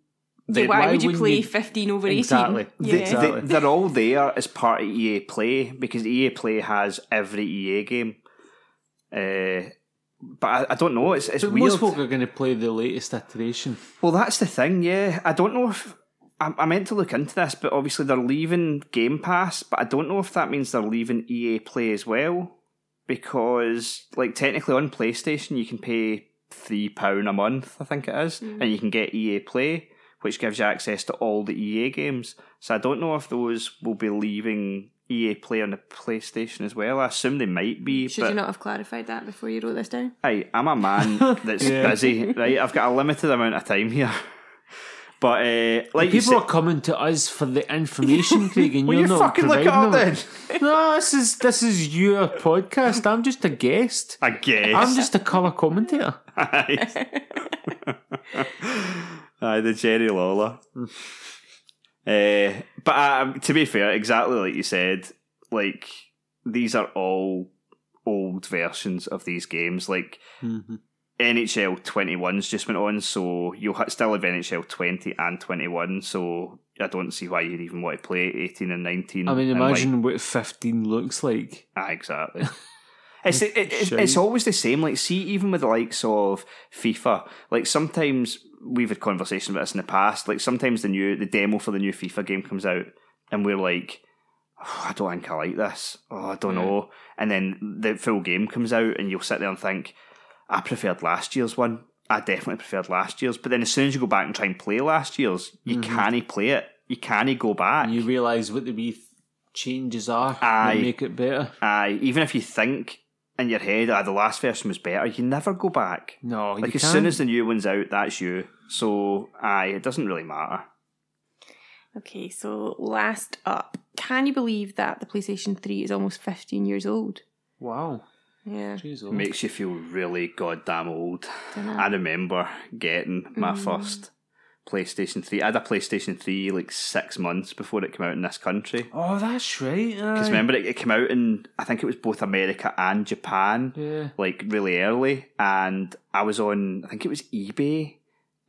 So why, would you play you- 15 over 18? Exactly. Yeah. They, Exactly. they, are all there as part of EA Play because EA Play has every EA game. Uh, but I, I don't know. It's it's But weird. most folk are going to play the latest iteration. Well, that's the thing. Yeah, I don't know if I, I meant to look into this, but obviously they're leaving Game Pass, but I don't know if that means they're leaving EA Play as well, because like technically on PlayStation you can pay three pound a month, I think it is, and you can get EA Play, which gives you access to all the EA games. So I don't know if those will be leaving EA Play on the PlayStation as well. I assume they might be. Should but you not have clarified that before you wrote this down? Hey, I'm a man that's Yeah. busy, right? I've got a limited amount of time here. But uh, like you People said, are coming to us for the information, Craig, and will you're you not fucking look it up them. then? No, this is this is your podcast. I'm just a guest. I guess. I'm just a colour commentator. Aye, Aye, the Jerry Lawler. Uh, but um, to be fair, exactly like you said, like these are all old versions of these games. Like NHL 21's just went on, so you'll ha- still have NHL 20 and 21. So I don't see why you'd even want to play 18 and 19. I mean, and, like, imagine what 15 looks like. Ah, exactly. It's, it, it, it's, it's always the same. Like, see, even with the likes of FIFA, like sometimes we've had conversations about this in the past. Like, sometimes the new the demo for the new FIFA game comes out, and we're like, oh, I don't think I like this. Oh, I don't know. And then the full game comes out, and you'll sit there and think, I preferred last year's one. I definitely preferred last year's. But then as soon as you go back and try and play last year's, you mm-hmm. can't play it. You can't go back. You realise what the wee changes are Aye. make it better. Aye, even if you think in your head, ah, the last version was better, you never go back. No, Like you as can't. soon as the new one's out, that's you. So aye, it doesn't really matter. Okay, so last up, can you believe that the PlayStation 3 is almost 15 years old? Wow. Yeah. Jeez, makes you feel really goddamn old. Dunno. I remember getting my Mm. first PlayStation 3. I had a PlayStation 3 like six months before it came out in this country. Oh, that's right. Because remember, it, it came out in, I think it was both America and Japan, Yeah. like really early. And I was on, I think it was eBay,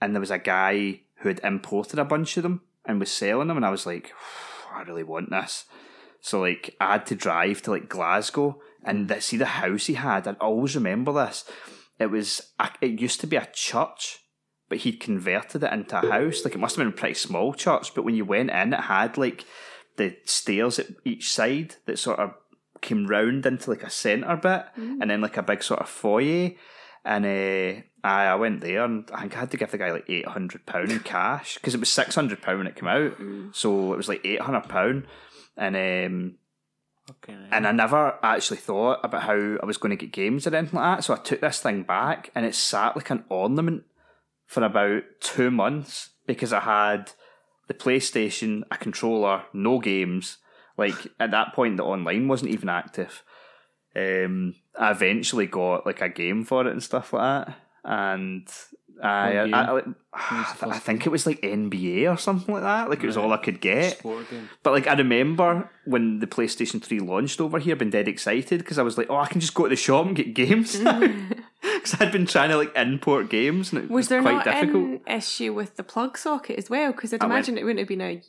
and there was a guy who had imported a bunch of them and was selling them. And I was like, I really want this. So, like, I had to drive to like Glasgow and hmm. th- see the house he had. I always remember this. It was, a, it used to be a church. But he'd converted it into a house. Like it must have been a pretty small church, but when you went in, it had like the stairs at each side that sort of came round into like a centre bit, and then like a big sort of foyer. And uh, I, I went there, and I think I had to give the guy like eight hundred pound in cash because it was six hundred pound when it came out, so it was like eight hundred pound. And um, Okay. and I never actually thought about how I was going to get games or anything like that. So I took this thing back, and it sat like an ornament for about two months because I had the PlayStation, a controller, no games. Like at that point, the online wasn't even active. Um, I eventually got like a game for it and stuff like that, and I, What game? I, I, I think it was like NBA or something like that. Like it was all I could get. But like I remember when the PlayStation 3 launched over here, been dead excited because I was like, oh, I can just go to the shop and get games. Because I'd been trying to like import games and it was, Was there quite not difficult. an issue with the plug socket as well? Because I'd I went- imagine it wouldn't have been a.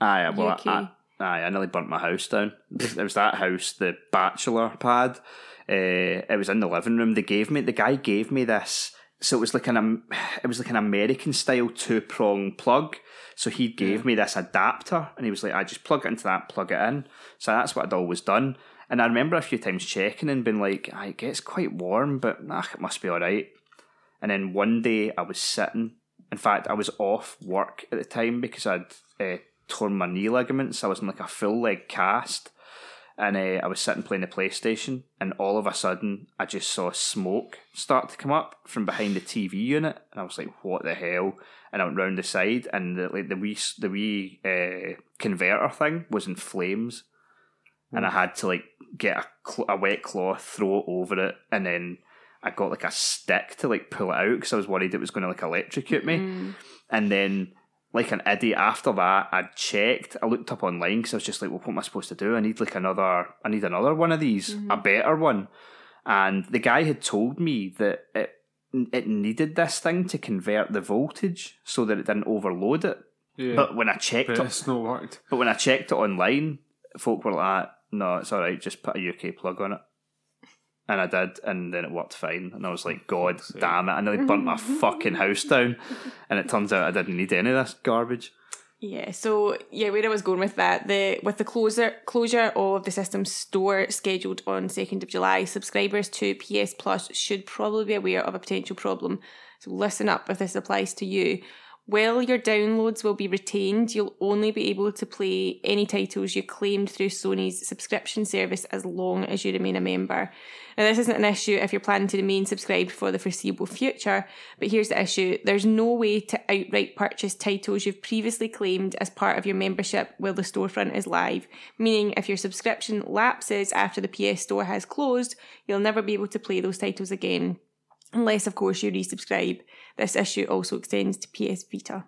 Aye, well, UK. I, aye, I nearly burnt my house down. There was that house, the bachelor pad. Uh, it was in the living room. They gave me the guy gave me this. So it was like an it was like an American style two prong plug. So he gave me this adapter, and he was like, "I just plug it into that, plug it in." So that's what I'd always done. And I remember a few times checking and being like, "Ah, "It gets quite warm, but nah, it must be all right." And then one day I was sitting. In fact, I was off work at the time because I'd uh, torn my knee ligaments. I was in like a full leg cast, and uh, I was sitting playing the PlayStation, and all of a sudden I just saw smoke start to come up from behind the TV unit, and I was like, "What the hell?" And I went round the side, and the, like the wee the wee uh, converter thing was in flames, and I had to like get a, cl- a wet cloth, throw it over it, and then I got like a stick to like pull it out because I was worried it was going to like electrocute me. And then, like an idiot, after that, I checked. I looked up online because I was just like, "Well, what am I supposed to do? I need like another. I need another one of these, a mm-hmm. better one." And the guy had told me that it it needed this thing to convert the voltage so that it didn't overload it. Yeah. But when I checked But it, it's not worked. but when I checked it online, folk were like, ah, "No, it's all right. Just put a UK plug on it." And I did, and then it worked fine. And I was like, "God damn it! I nearly burnt my fucking house down." And it turns out I didn't need any of this garbage. Yeah, so yeah, where I was going with that, the with the closure closure of the system store scheduled on second of July, subscribers to PS Plus should probably be aware of a potential problem. So listen up if this applies to you. While your downloads will be retained, you'll only be able to play any titles you claimed through Sony's subscription service as long as you remain a member. Now, this isn't an issue if you're planning to remain subscribed for the foreseeable future, but here's the issue there's no way to outright purchase titles you've previously claimed as part of your membership while the storefront is live. Meaning, if your subscription lapses after the PS Store has closed, you'll never be able to play those titles again. Unless, of course, you resubscribe. This issue also extends to PS Vita.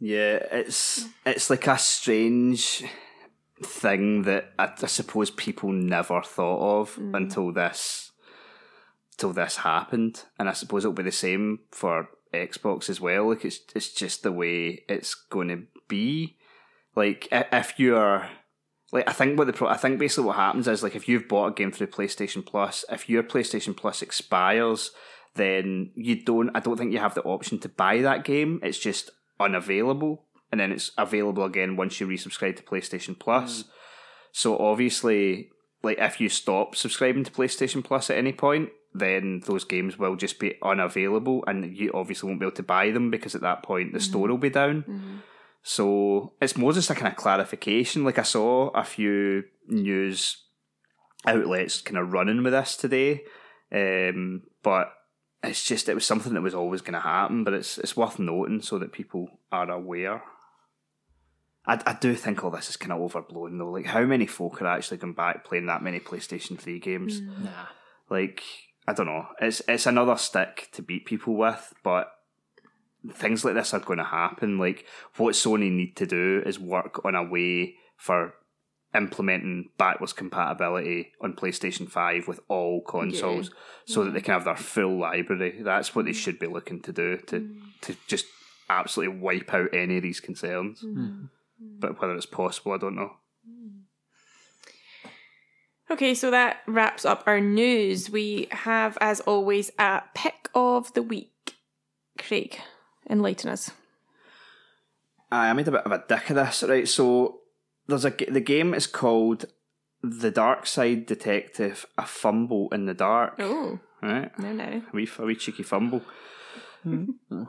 Yeah, it's it's like a strange thing that I, I suppose people never thought of mm. until this till this happened, and I suppose it'll be the same for Xbox as well. Like it's it's just the way it's going to be. Like if you're like I think what the pro- I think basically what happens is like if you've bought a game through PlayStation Plus, if your PlayStation Plus expires, then you don't. I don't think you have the option to buy that game. It's just unavailable, and then it's available again once you resubscribe to PlayStation Plus. Hmm. So obviously, like if you stop subscribing to PlayStation Plus at any point, then those games will just be unavailable, and you obviously won't be able to buy them because at that point the store mm-hmm. will be down. Mm-hmm. So it's more just a kind of clarification. Like I saw a few news outlets kind of running with this today. Um, but it's just it was something that was always going to happen. But it's it's worth noting so that people are aware. I, I do think all this is kind of overblown though. Like, how many folk are actually going back playing that many PlayStation Three games? Nah. Like, I don't know. It's it's another stick to beat people with, but things like this are going to happen. Like, what Sony need to do is work on a way for implementing backwards compatibility on PlayStation 5 with all consoles so that they can have their full library. That's what they mm. should be looking to do to mm. to just absolutely wipe out any of these concerns. Mm. Hmm. But whether it's possible, I don't know. Okay, so that wraps up our news. We have, as always, a pick of the week. Craig, enlighten us. I made a bit of a dick of this, right? So there's a the game is called The Dark Side Detective: A Fumble in the Dark. Oh, Right, no, no. a wee, a wee cheeky fumble. Hmm. Oh.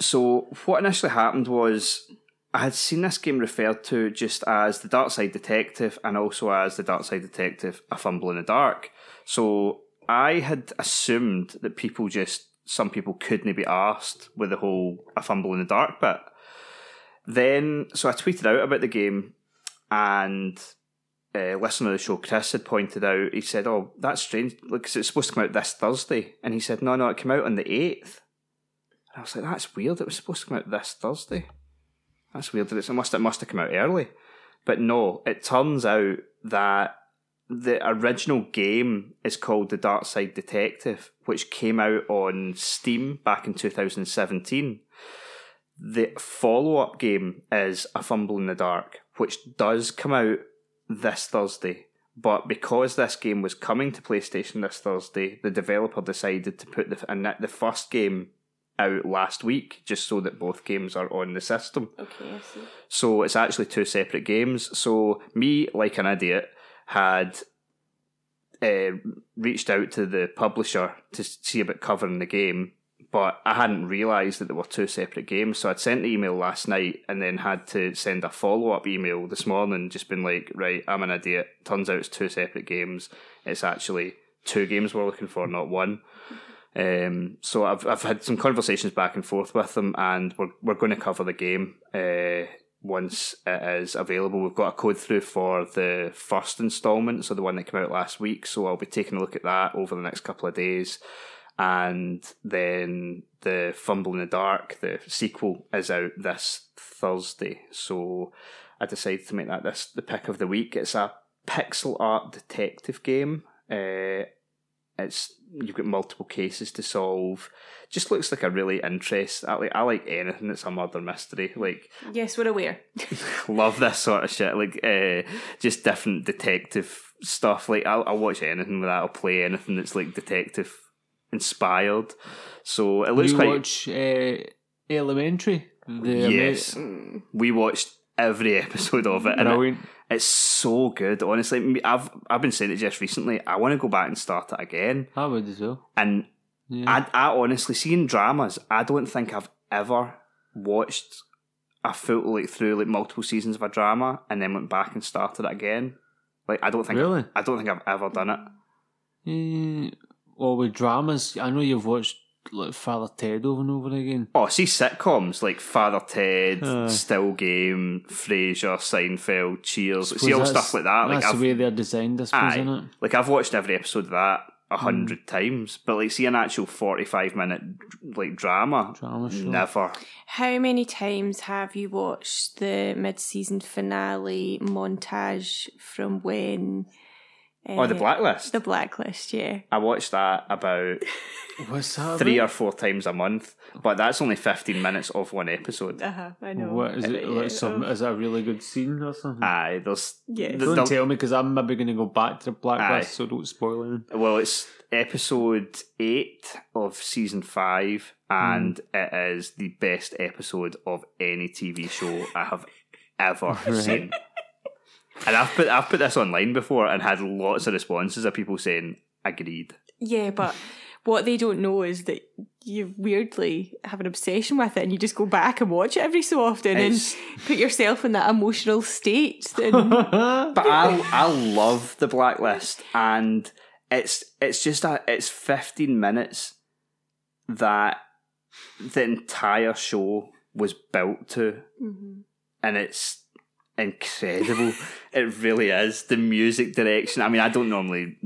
So what initially happened was I had seen this game referred to just as the Dark Side Detective and also as the Dark Side Detective: A Fumble in the Dark. So I had assumed that people just some people couldn't be asked with the whole "A Fumble in the Dark" bit. Then, so I tweeted out about the game, and uh, listener of the show, Chris, had pointed out. He said, "Oh, that's strange. Like, 'cause it's supposed to come out this Thursday," and he said, "No, no, it came out on the eighth. And I was like, "That's weird. It was supposed to come out this Thursday. That's weird. It must it must have come out early." But no, it turns out that the original game is called The Dark Side Detective, which came out on Steam back in 2017. The follow up game is A Fumble in the Dark, which does come out this Thursday. But because this game was coming to PlayStation this Thursday, the developer decided to put the and the first game out last week, just so that both games are on the system. Okay, I see. So it's actually two separate games. So me, like an idiot, had uh, reached out to the publisher to see about covering the game, but I hadn't realised that there were two separate games. So I'd sent the email last night and then had to send a follow up email this morning, just been like, right, I'm an idiot. Turns out it's two separate games. It's actually two games we're looking for, not one. Um, so I've I've had some conversations back and forth with them, and we're we're going to cover the game uh, once it is available. We've got a code through for the first instalment, so the one that came out last week. So I'll be taking a look at that over the next couple of days, and then the Fumble in the Dark, the sequel, is out this Thursday. So I decided to make that this the pick of the week. It's a pixel art detective game. Uh, it's you've got multiple cases to solve. Just looks like a really interest. I like I like anything that's a murder mystery. Like Yes, we're aware. love this sort of shit. Like uh, just different detective stuff. Like I'll, I'll watch anything with that. I'll play anything that's like detective inspired. So it looks you quite. watch uh, Elementary? The yes, we watched every episode of it, and it- Brilliant. It's so good. Honestly, I've I've been saying it just recently. I want to go back and start it again. I would as well. And Yeah. I, I honestly, seeing dramas, I don't think I've ever watched a full like through like multiple seasons of a drama and then went back and started it again. Like I don't think Really? I don't think I've ever done it. Eh, well, with dramas, I know you've watched like Father Ted over and over again. Oh, see sitcoms like Father Ted, Aye. Still Game, Frasier, Seinfeld, Cheers. See all stuff like that. Like that's I've, the way they're designed, I suppose, Aye. isn't it? Like I've watched every episode of that a Hmm. hundred times, but like see an actual forty-five minute like drama, Drama show. never. How many times have you watched the mid-season finale montage from when? Oh, the uh, Blacklist. The blacklist, yeah. I watch that about What's that? three about? or four times a month, but that's only fifteen minutes of one episode. Uh huh. I know. What is it? Uh, Like some? oh. Is it a really good scene or something? Aye, there's Yeah. don't there'll- tell me because I'm maybe going to go back to the blacklist, Aye. so don't spoil anything. Well, it's episode eight of season five, and it is the best episode of any TV show I have ever seen. And I've put I've put this online before and had lots of responses of people saying agreed. Yeah, but what they don't know is that you weirdly have an obsession with it and you just go back and watch it every so often It's- and put yourself in that emotional state. And But I I love the blacklist, and it's it's just a it's fifteen minutes that the entire show was built to, mm-hmm. and it's incredible. it really is the music direction. I mean, I don't normally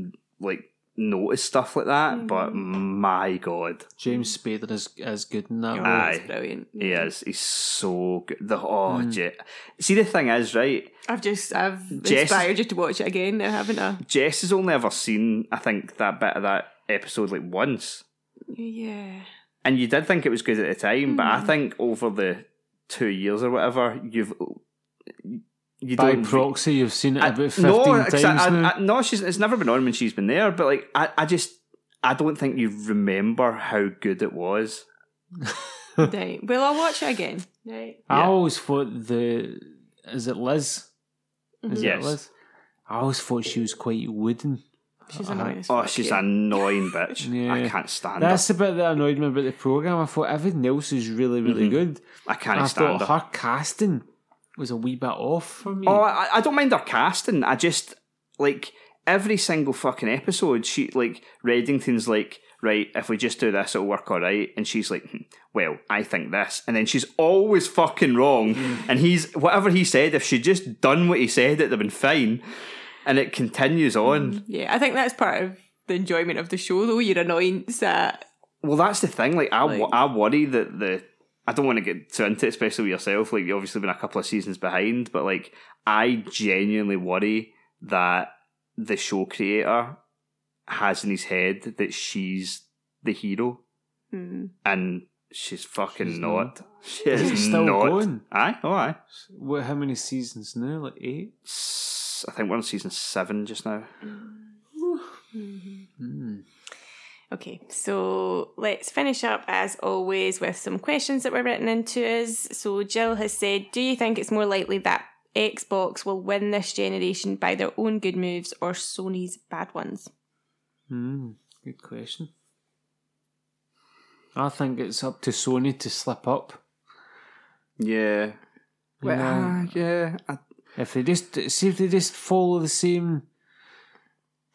like notice stuff like that, but my god, James Spader is is good in that. Oh. Aye. it's brilliant. he is. He's so good. The oh, Je- see the thing is right. I've just I've Jess- inspired you to watch it again now, haven't I? Jess has only ever seen, I think, that bit of that episode like once. Yeah. And you did think it was good at the time, but Hmm. I think over the two years or whatever, you've you By don't proxy, you've seen it I- about fifteen no, times 'cause I, now. I, I, no, she's it's never been on when she's been there. But like, I, I just I don't think you remember how good it was. right. Well, I'll watch it again. Right. I Yeah. always thought the is it Liz? Mm-hmm. Is Yes. it Liz? I always thought she was quite wooden. She's uh-huh. annoying. as Oh, she's an annoying bitch. I can't stand that. That's her. the bit that annoyed me about the program. I thought everything else is really, really mm-hmm. good. I can't I stand thought her. her casting was a wee bit off for me. Oh, I, I don't mind her casting. I just like every single fucking episode. She like Reddington's like, right, if we just do this, it'll work all right. And she's like, "Hmm, well, I think this, and then she's always fucking wrong. And he's whatever he said. If she'd just done what he said, it'd have been fine. And it continues on. Yeah, I think that's part of the enjoyment of the show, though. Your annoyance at Well, that's the thing. Like, I, wo- Like- I worry that the. I don't want to get too into it, especially with yourself. Like, you've obviously been a couple of seasons behind, but like, I genuinely worry that the show creator has in his head that she's the hero, Hmm. and she's fucking She's not. She Is is still not. going? Aye, oh aye. What, how many seasons now? Like eight? S- I think we're on season seven just now. Hmm. Mm-hmm. Hmm. Okay, so let's finish up as always with some questions that were written into us. So Jill has said, Do you think it's more likely that Xbox will win this generation by their own good moves or Sony's bad ones? Hmm, good question. I think it's up to Sony to slip up. Yeah. Well, Yeah. ah, yeah. I, If they just see if they just follow the same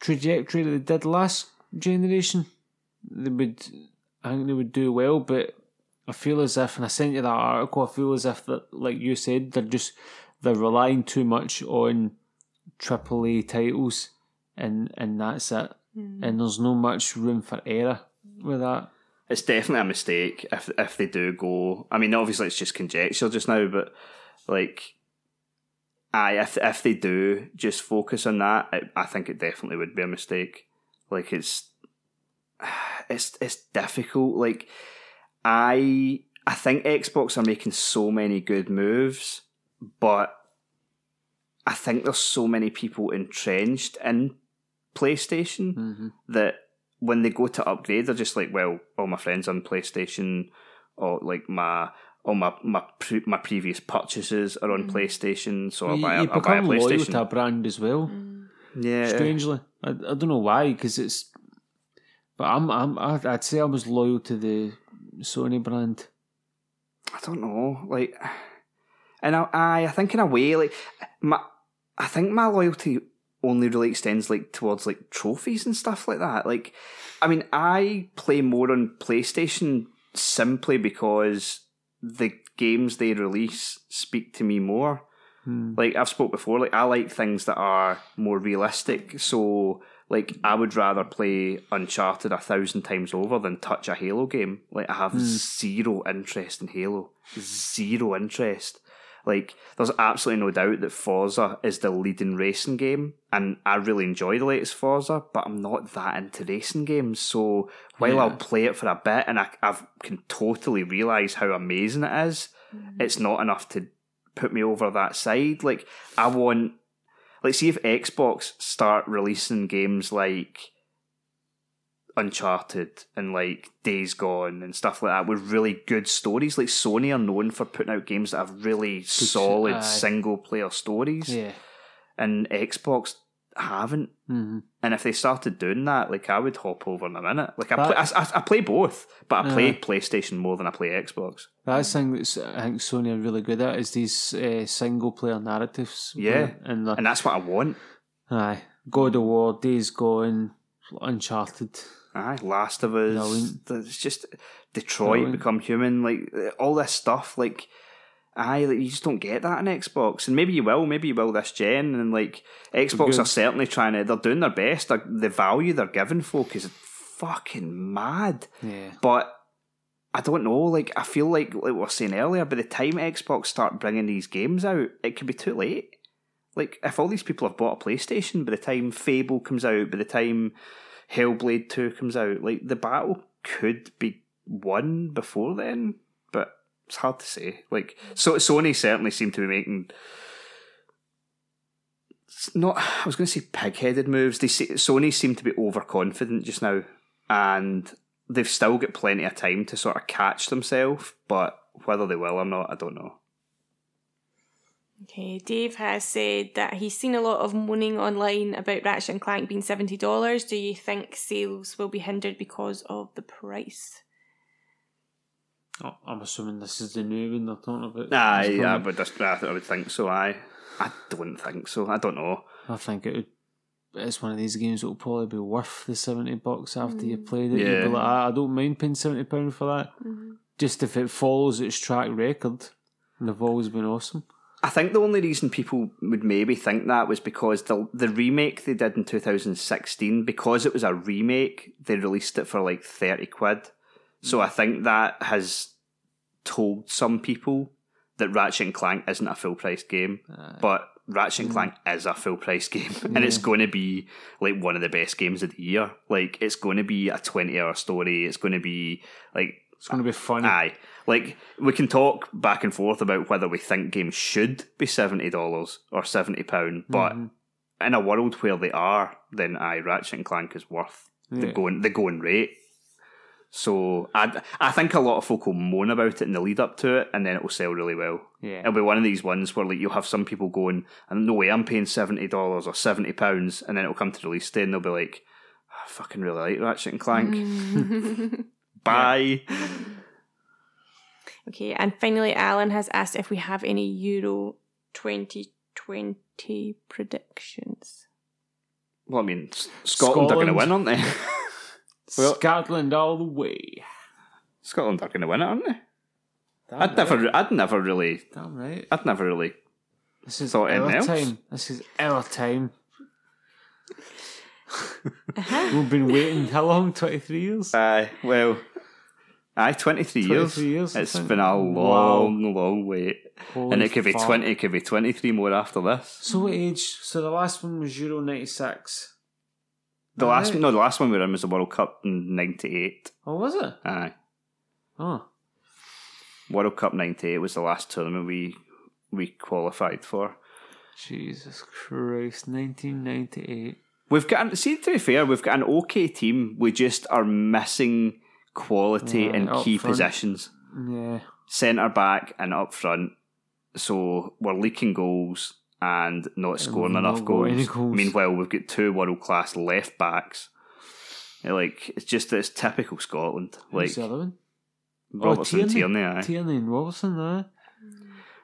trajectory that they did last generation, they would. I think they would do well. But I feel as if, and I sent you that article. I feel as if that, like you said, they're just they're relying too much on AAA titles, and and that's it. Hmm. And there's no much room for error with that. it's definitely a mistake if if they do go. I mean, obviously it's just conjecture just now, but like, I if if they do just focus on that, I, I think it definitely would be a mistake. Like it's it's it's difficult. Like I I think Xbox are making so many good moves, but I think there's so many people entrenched in PlayStation Mm-hmm. that when they go to upgrade, they're just like, well, all my friends are on PlayStation, or like my all my my pre- my previous purchases are on PlayStation, so I'll you, buy, a, you I'll buy a become loyal to a brand as well. Yeah, strangely. I, I don't know why, because it's. But I'm I'm I'd say I was loyal to the Sony brand. I don't know, like, and I, I think in a way, like my I think my loyalty only really extends like towards like trophies and stuff like that. Like, I mean, I play more on PlayStation simply because the games they release speak to me more. Hmm. Like I've spoke before, like I like things that are more realistic. So like I would rather play Uncharted a thousand times over than touch a Halo game. Like I have hmm. zero interest in Halo. Zero interest. Like there's absolutely no doubt that Forza is the leading racing game, and I really enjoy the latest Forza, but I'm not that into racing games. So while I'll play it for a bit and I I've, can totally realise how amazing it is, mm-hmm. it's not enough to put me over that side. Like I want like see if Xbox start releasing games like Uncharted and like Days Gone and stuff like that with really good stories. Like Sony are known for putting out games that have really solid aye. single player stories. Yeah, And Xbox haven't. hmm And if they started doing that, like I would hop over in a minute. Like I, play, I, I, play both, but I play Yeah. PlayStation more than I play Xbox. That's the thing that I think Sony are really good at is these uh, single player narratives. Yeah. and And that's what I want. aye, God of War, Days Gone, Uncharted. Aye, Last of Us. Brilliant. It's just Detroit Brilliant. become human. Like all this stuff. Like, aye, like, you just don't get that in Xbox. And maybe you will. Maybe you will this gen. And like Xbox are certainly trying to. They're doing their best. Like, the value they're giving folk is fucking mad. Yeah, But I don't know. Like, I feel like like we were saying earlier. By the time Xbox start bringing these games out, it could be too late. Like, if all these people have bought a PlayStation by the time Fable comes out, by the time Hellblade 2 comes out, like, the battle could be won before then, it's hard to say. Like, so Sony certainly seem to be making. Not, I was going to say pig-headed moves. They Sony seem to be overconfident just now, and they've still got plenty of time to sort of catch themselves. But whether they will or not, I don't know. Okay, Dave has said that he's seen a lot of moaning online about Ratchet and Clank being seventy dollars. Do you think sales will be hindered because of the price? Oh, I'm assuming this is the new one they're talking about. Aye, yeah, but that's, I I would think so. I, I don't think so. I don't know. I think it would. It's one of these games that will probably be worth the seventy bucks after you played it. Yeah. like, "Ah, I don't mind paying seventy pound for that. Just if it follows its track record, and they've always been awesome. I think the only reason people would maybe think that was because the the remake they did in 2016, because it was a remake, they released it for like 30 quid. So I think that has told some people that Ratchet and Clank isn't a full price game, but Ratchet and mm. Clank is a full price game, and it's going to be like one of the best games of the year. Like it's going to be a 20 hour story. It's going to be like It's going to be fun. Aye. Like we can talk back and forth about whether we think games should be seventy dollars or seventy pound, but mm-hmm. in a world where they are, then aye, Ratchet and Clank is worth the going the going rate. So I I think a lot of folk will moan about it in the lead up to it, and then it will sell really well. Yeah. It'll be one of these ones where like you'll have some people going, "And no way, I'm paying seventy dollars or seventy pounds," and then it'll come to release day, and they'll be like, "I fucking really like Ratchet and Clank." Mm. Bye. Okay, and finally, Alan has asked if we have any Euro 2020 predictions. Well, I mean, S- Scotland, are going to win, aren't they? Well- Scotland all the way. Scotland are going to win it, aren't they? Damn I'd right. never, I'd never really, Damn right. I'd never really. This is Thought our anything else? time. This is our time. We've been waiting how long? Twenty three years. Aye, well, aye, twenty three years. 23 years, I It's think. been a long, long wait, Holy and it could be fuck. twenty, it could be twenty three more after this. So what age? So the last one was Euro ninety six. The last, no, the last one we were in was the World Cup in '98. Oh, was it? Aye, Oh, World Cup '98 was the last tournament we we qualified for. Jesus Christ! Nineteen ninety eight. We've got, see, to be fair, we've got an okay team. We just are missing quality Right, in key front. positions. Yeah. centre back and up front. So we're leaking goals and not scoring we've enough goals. goals. Meanwhile, we've got two world class left backs. Like it's just it's typical Scotland. Like Who's the other one? Robertson, oh, Tierney. Tierney. aye. Tierney and Robertson. Aye.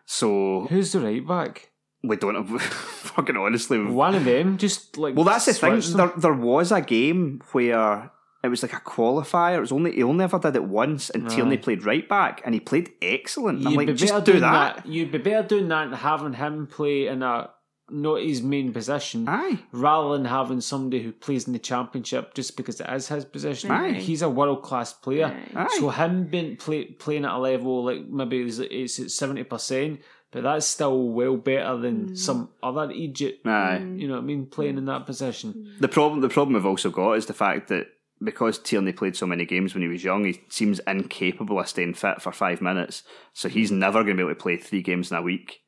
So Who's the right back? we don't have fucking honestly. One of them. Just like Well, that's the thing. them. There, there was a game where it was like a qualifier. It was only he only ever did it once, and Tierney played right back, and he played excellent. I'm You'd like, be just better do doing that. You'd be better doing that than having him play in a not his main position, Aye. rather than having somebody who plays in the championship just because it is his position. Aye. He's a world class player, Aye. so him being play, playing at a level like maybe it's, it's at seventy percent, but that's still well better than mm. some other Egypt. Aye. You know what I mean? Playing mm. in that position. The problem, the problem we've also got is the fact that because Tierney played so many games when he was young, he seems incapable of staying fit for five minutes. So he's never going to be able to play three games in a week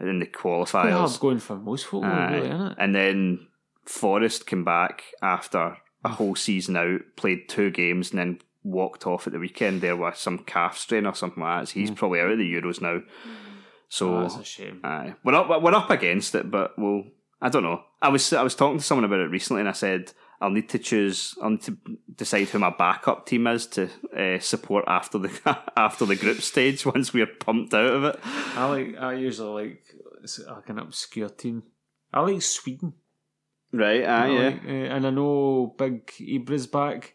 in the qualifiers. going for most football, Aye. really, isn't it? And then Forrest came back after a whole season out, played two games, and then walked off at the weekend there with some calf strain or something like that. So he's mm. probably out of the Euros now. Mm. So Oh, that's a shame. Aye, we're up. We're up against it, but we'll. I don't know. I was I was talking to someone about it recently, and I said I'll need to choose. I'll need to decide who my backup team is to uh, support after the after the group stage once we're pumped out of it. I like. I usually like it's like an obscure team. I like Sweden. Right? Ah, I yeah. like, uh, and I know Big Ibra's back.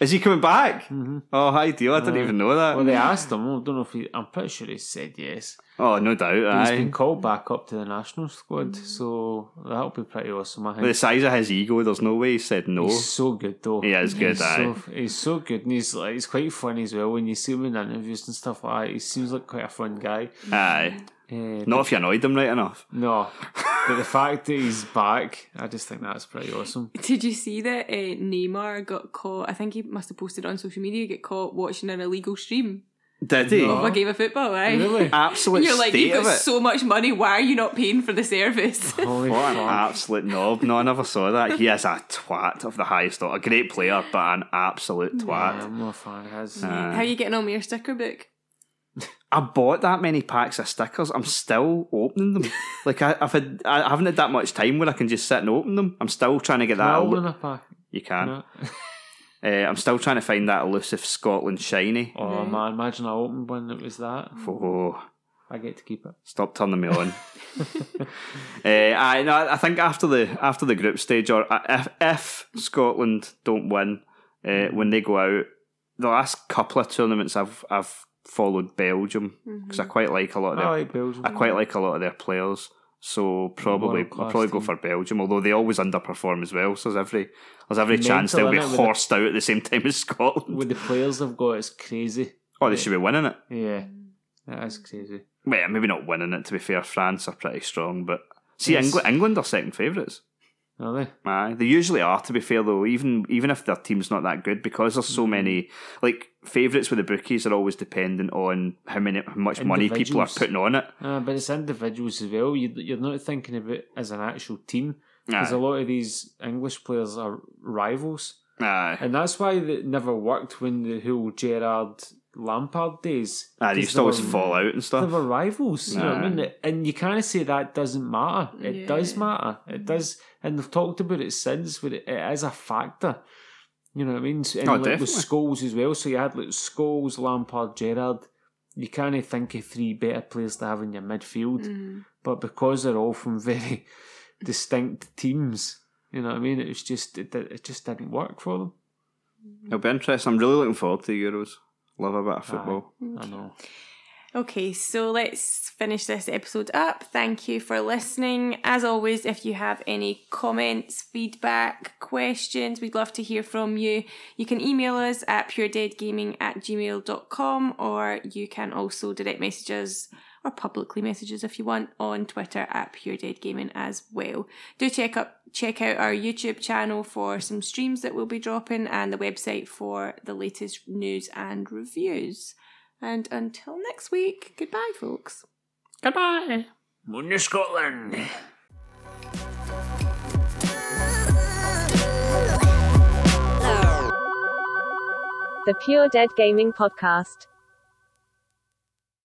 Is he coming back? Mhm. Oh, ideal! I didn't Uh, even know that. Well, they asked him. I don't know if he. I'm pretty sure he said yes. Oh, no doubt. He's Aye. been called back up to the national squad, so that'll be pretty awesome. I think. the size of his ego, there's no way he said no. He's so good though. He is good, He's aye. so, he's so good, and he's like he's quite funny as well. When you see him in interviews and stuff like that, he seems like quite a fun guy. Aye. Uh, Not if you annoyed him right enough. no, but the fact that he's back, I just think that's pretty awesome. Did you see that uh, Neymar got caught? I think he must have posted on social media. Get caught watching an illegal stream Did he? No. of a game of football. Right? Really? Absolute You're like, state you've of got it. so much money. Why are you not paying for the service? Holy What an fuck. absolute knob. No, I never saw that. He is a twat of the highest order. A great player, but an absolute Yeah, twat. I'm not a fan of his. Uh, How are you getting on with your sticker book? I bought that many packs of stickers. I'm still opening them. like I, I've had, I haven't had that much time where I can just sit and open them. I'm still trying to get that. All elu- in a pack. you can. No. Uh, I'm still trying to find that elusive Scotland shiny. Oh man, imagine I opened one that was that. Oh, I get to keep it. stop turning me on. uh, I, no, I think after the after the group stage, or uh, if, if Scotland don't win, uh, when they go out, the last couple of tournaments I've I've followed Belgium because I quite like a lot of I like Belgium. I quite like a lot of their players. So probably I'll probably go for Belgium, although they always underperform as well. So there's every there's every chance they'll be with the- horsed out at the same time as Scotland. With the players they've got, it's crazy. Oh, they should be winning it. Yeah, that is crazy. Well, maybe not winning it. To be fair, France are pretty strong, but see, Yes. England, England are second favourites. Are they? Aye, they usually are. To be fair, though, even even if their team's not that good, because there's Mm. so many like favourites with the bookies are always dependent on how many how much money people are putting on it. Uh, but it's individuals as well. You, you're not thinking of it as an actual team. Because a lot of these English players are rivals. Aye. And that's why it never worked when the whole Gerrard Lampard days. Ah, Aye, they 'Cause used to always were- fall out and stuff. They stuff. were rivals, you know what I mean? And you kind of say that doesn't matter. It does matter. It mm. does. And they've talked about it since, but it, it is a factor. You know what I mean? And Oh, like with. Scholes as well. So you had like Scholes, Lampard, Gerrard. You kind of think of three better players to have in your midfield. Mm. But because they're all from very distinct teams, you know what I mean? It was just, it, it just didn't work for them. It'll be interesting. I'm really looking forward to the Euros. Love a bit of football. I know. Okay, so let's finish this episode up. Thank you for listening. As always, if you have any comments, feedback, questions, we'd love to hear from you. You can email us at puredeadgaming at gmail.com or you can also direct message us or publicly message us if you want on Twitter at Pure Dead Gaming as well. Do check up check out our YouTube channel for some streams that we'll be dropping and the website for the latest news and reviews. And until next week, goodbye, folks. Goodbye. Moon Scotland. The Pure Dead Gaming Podcast.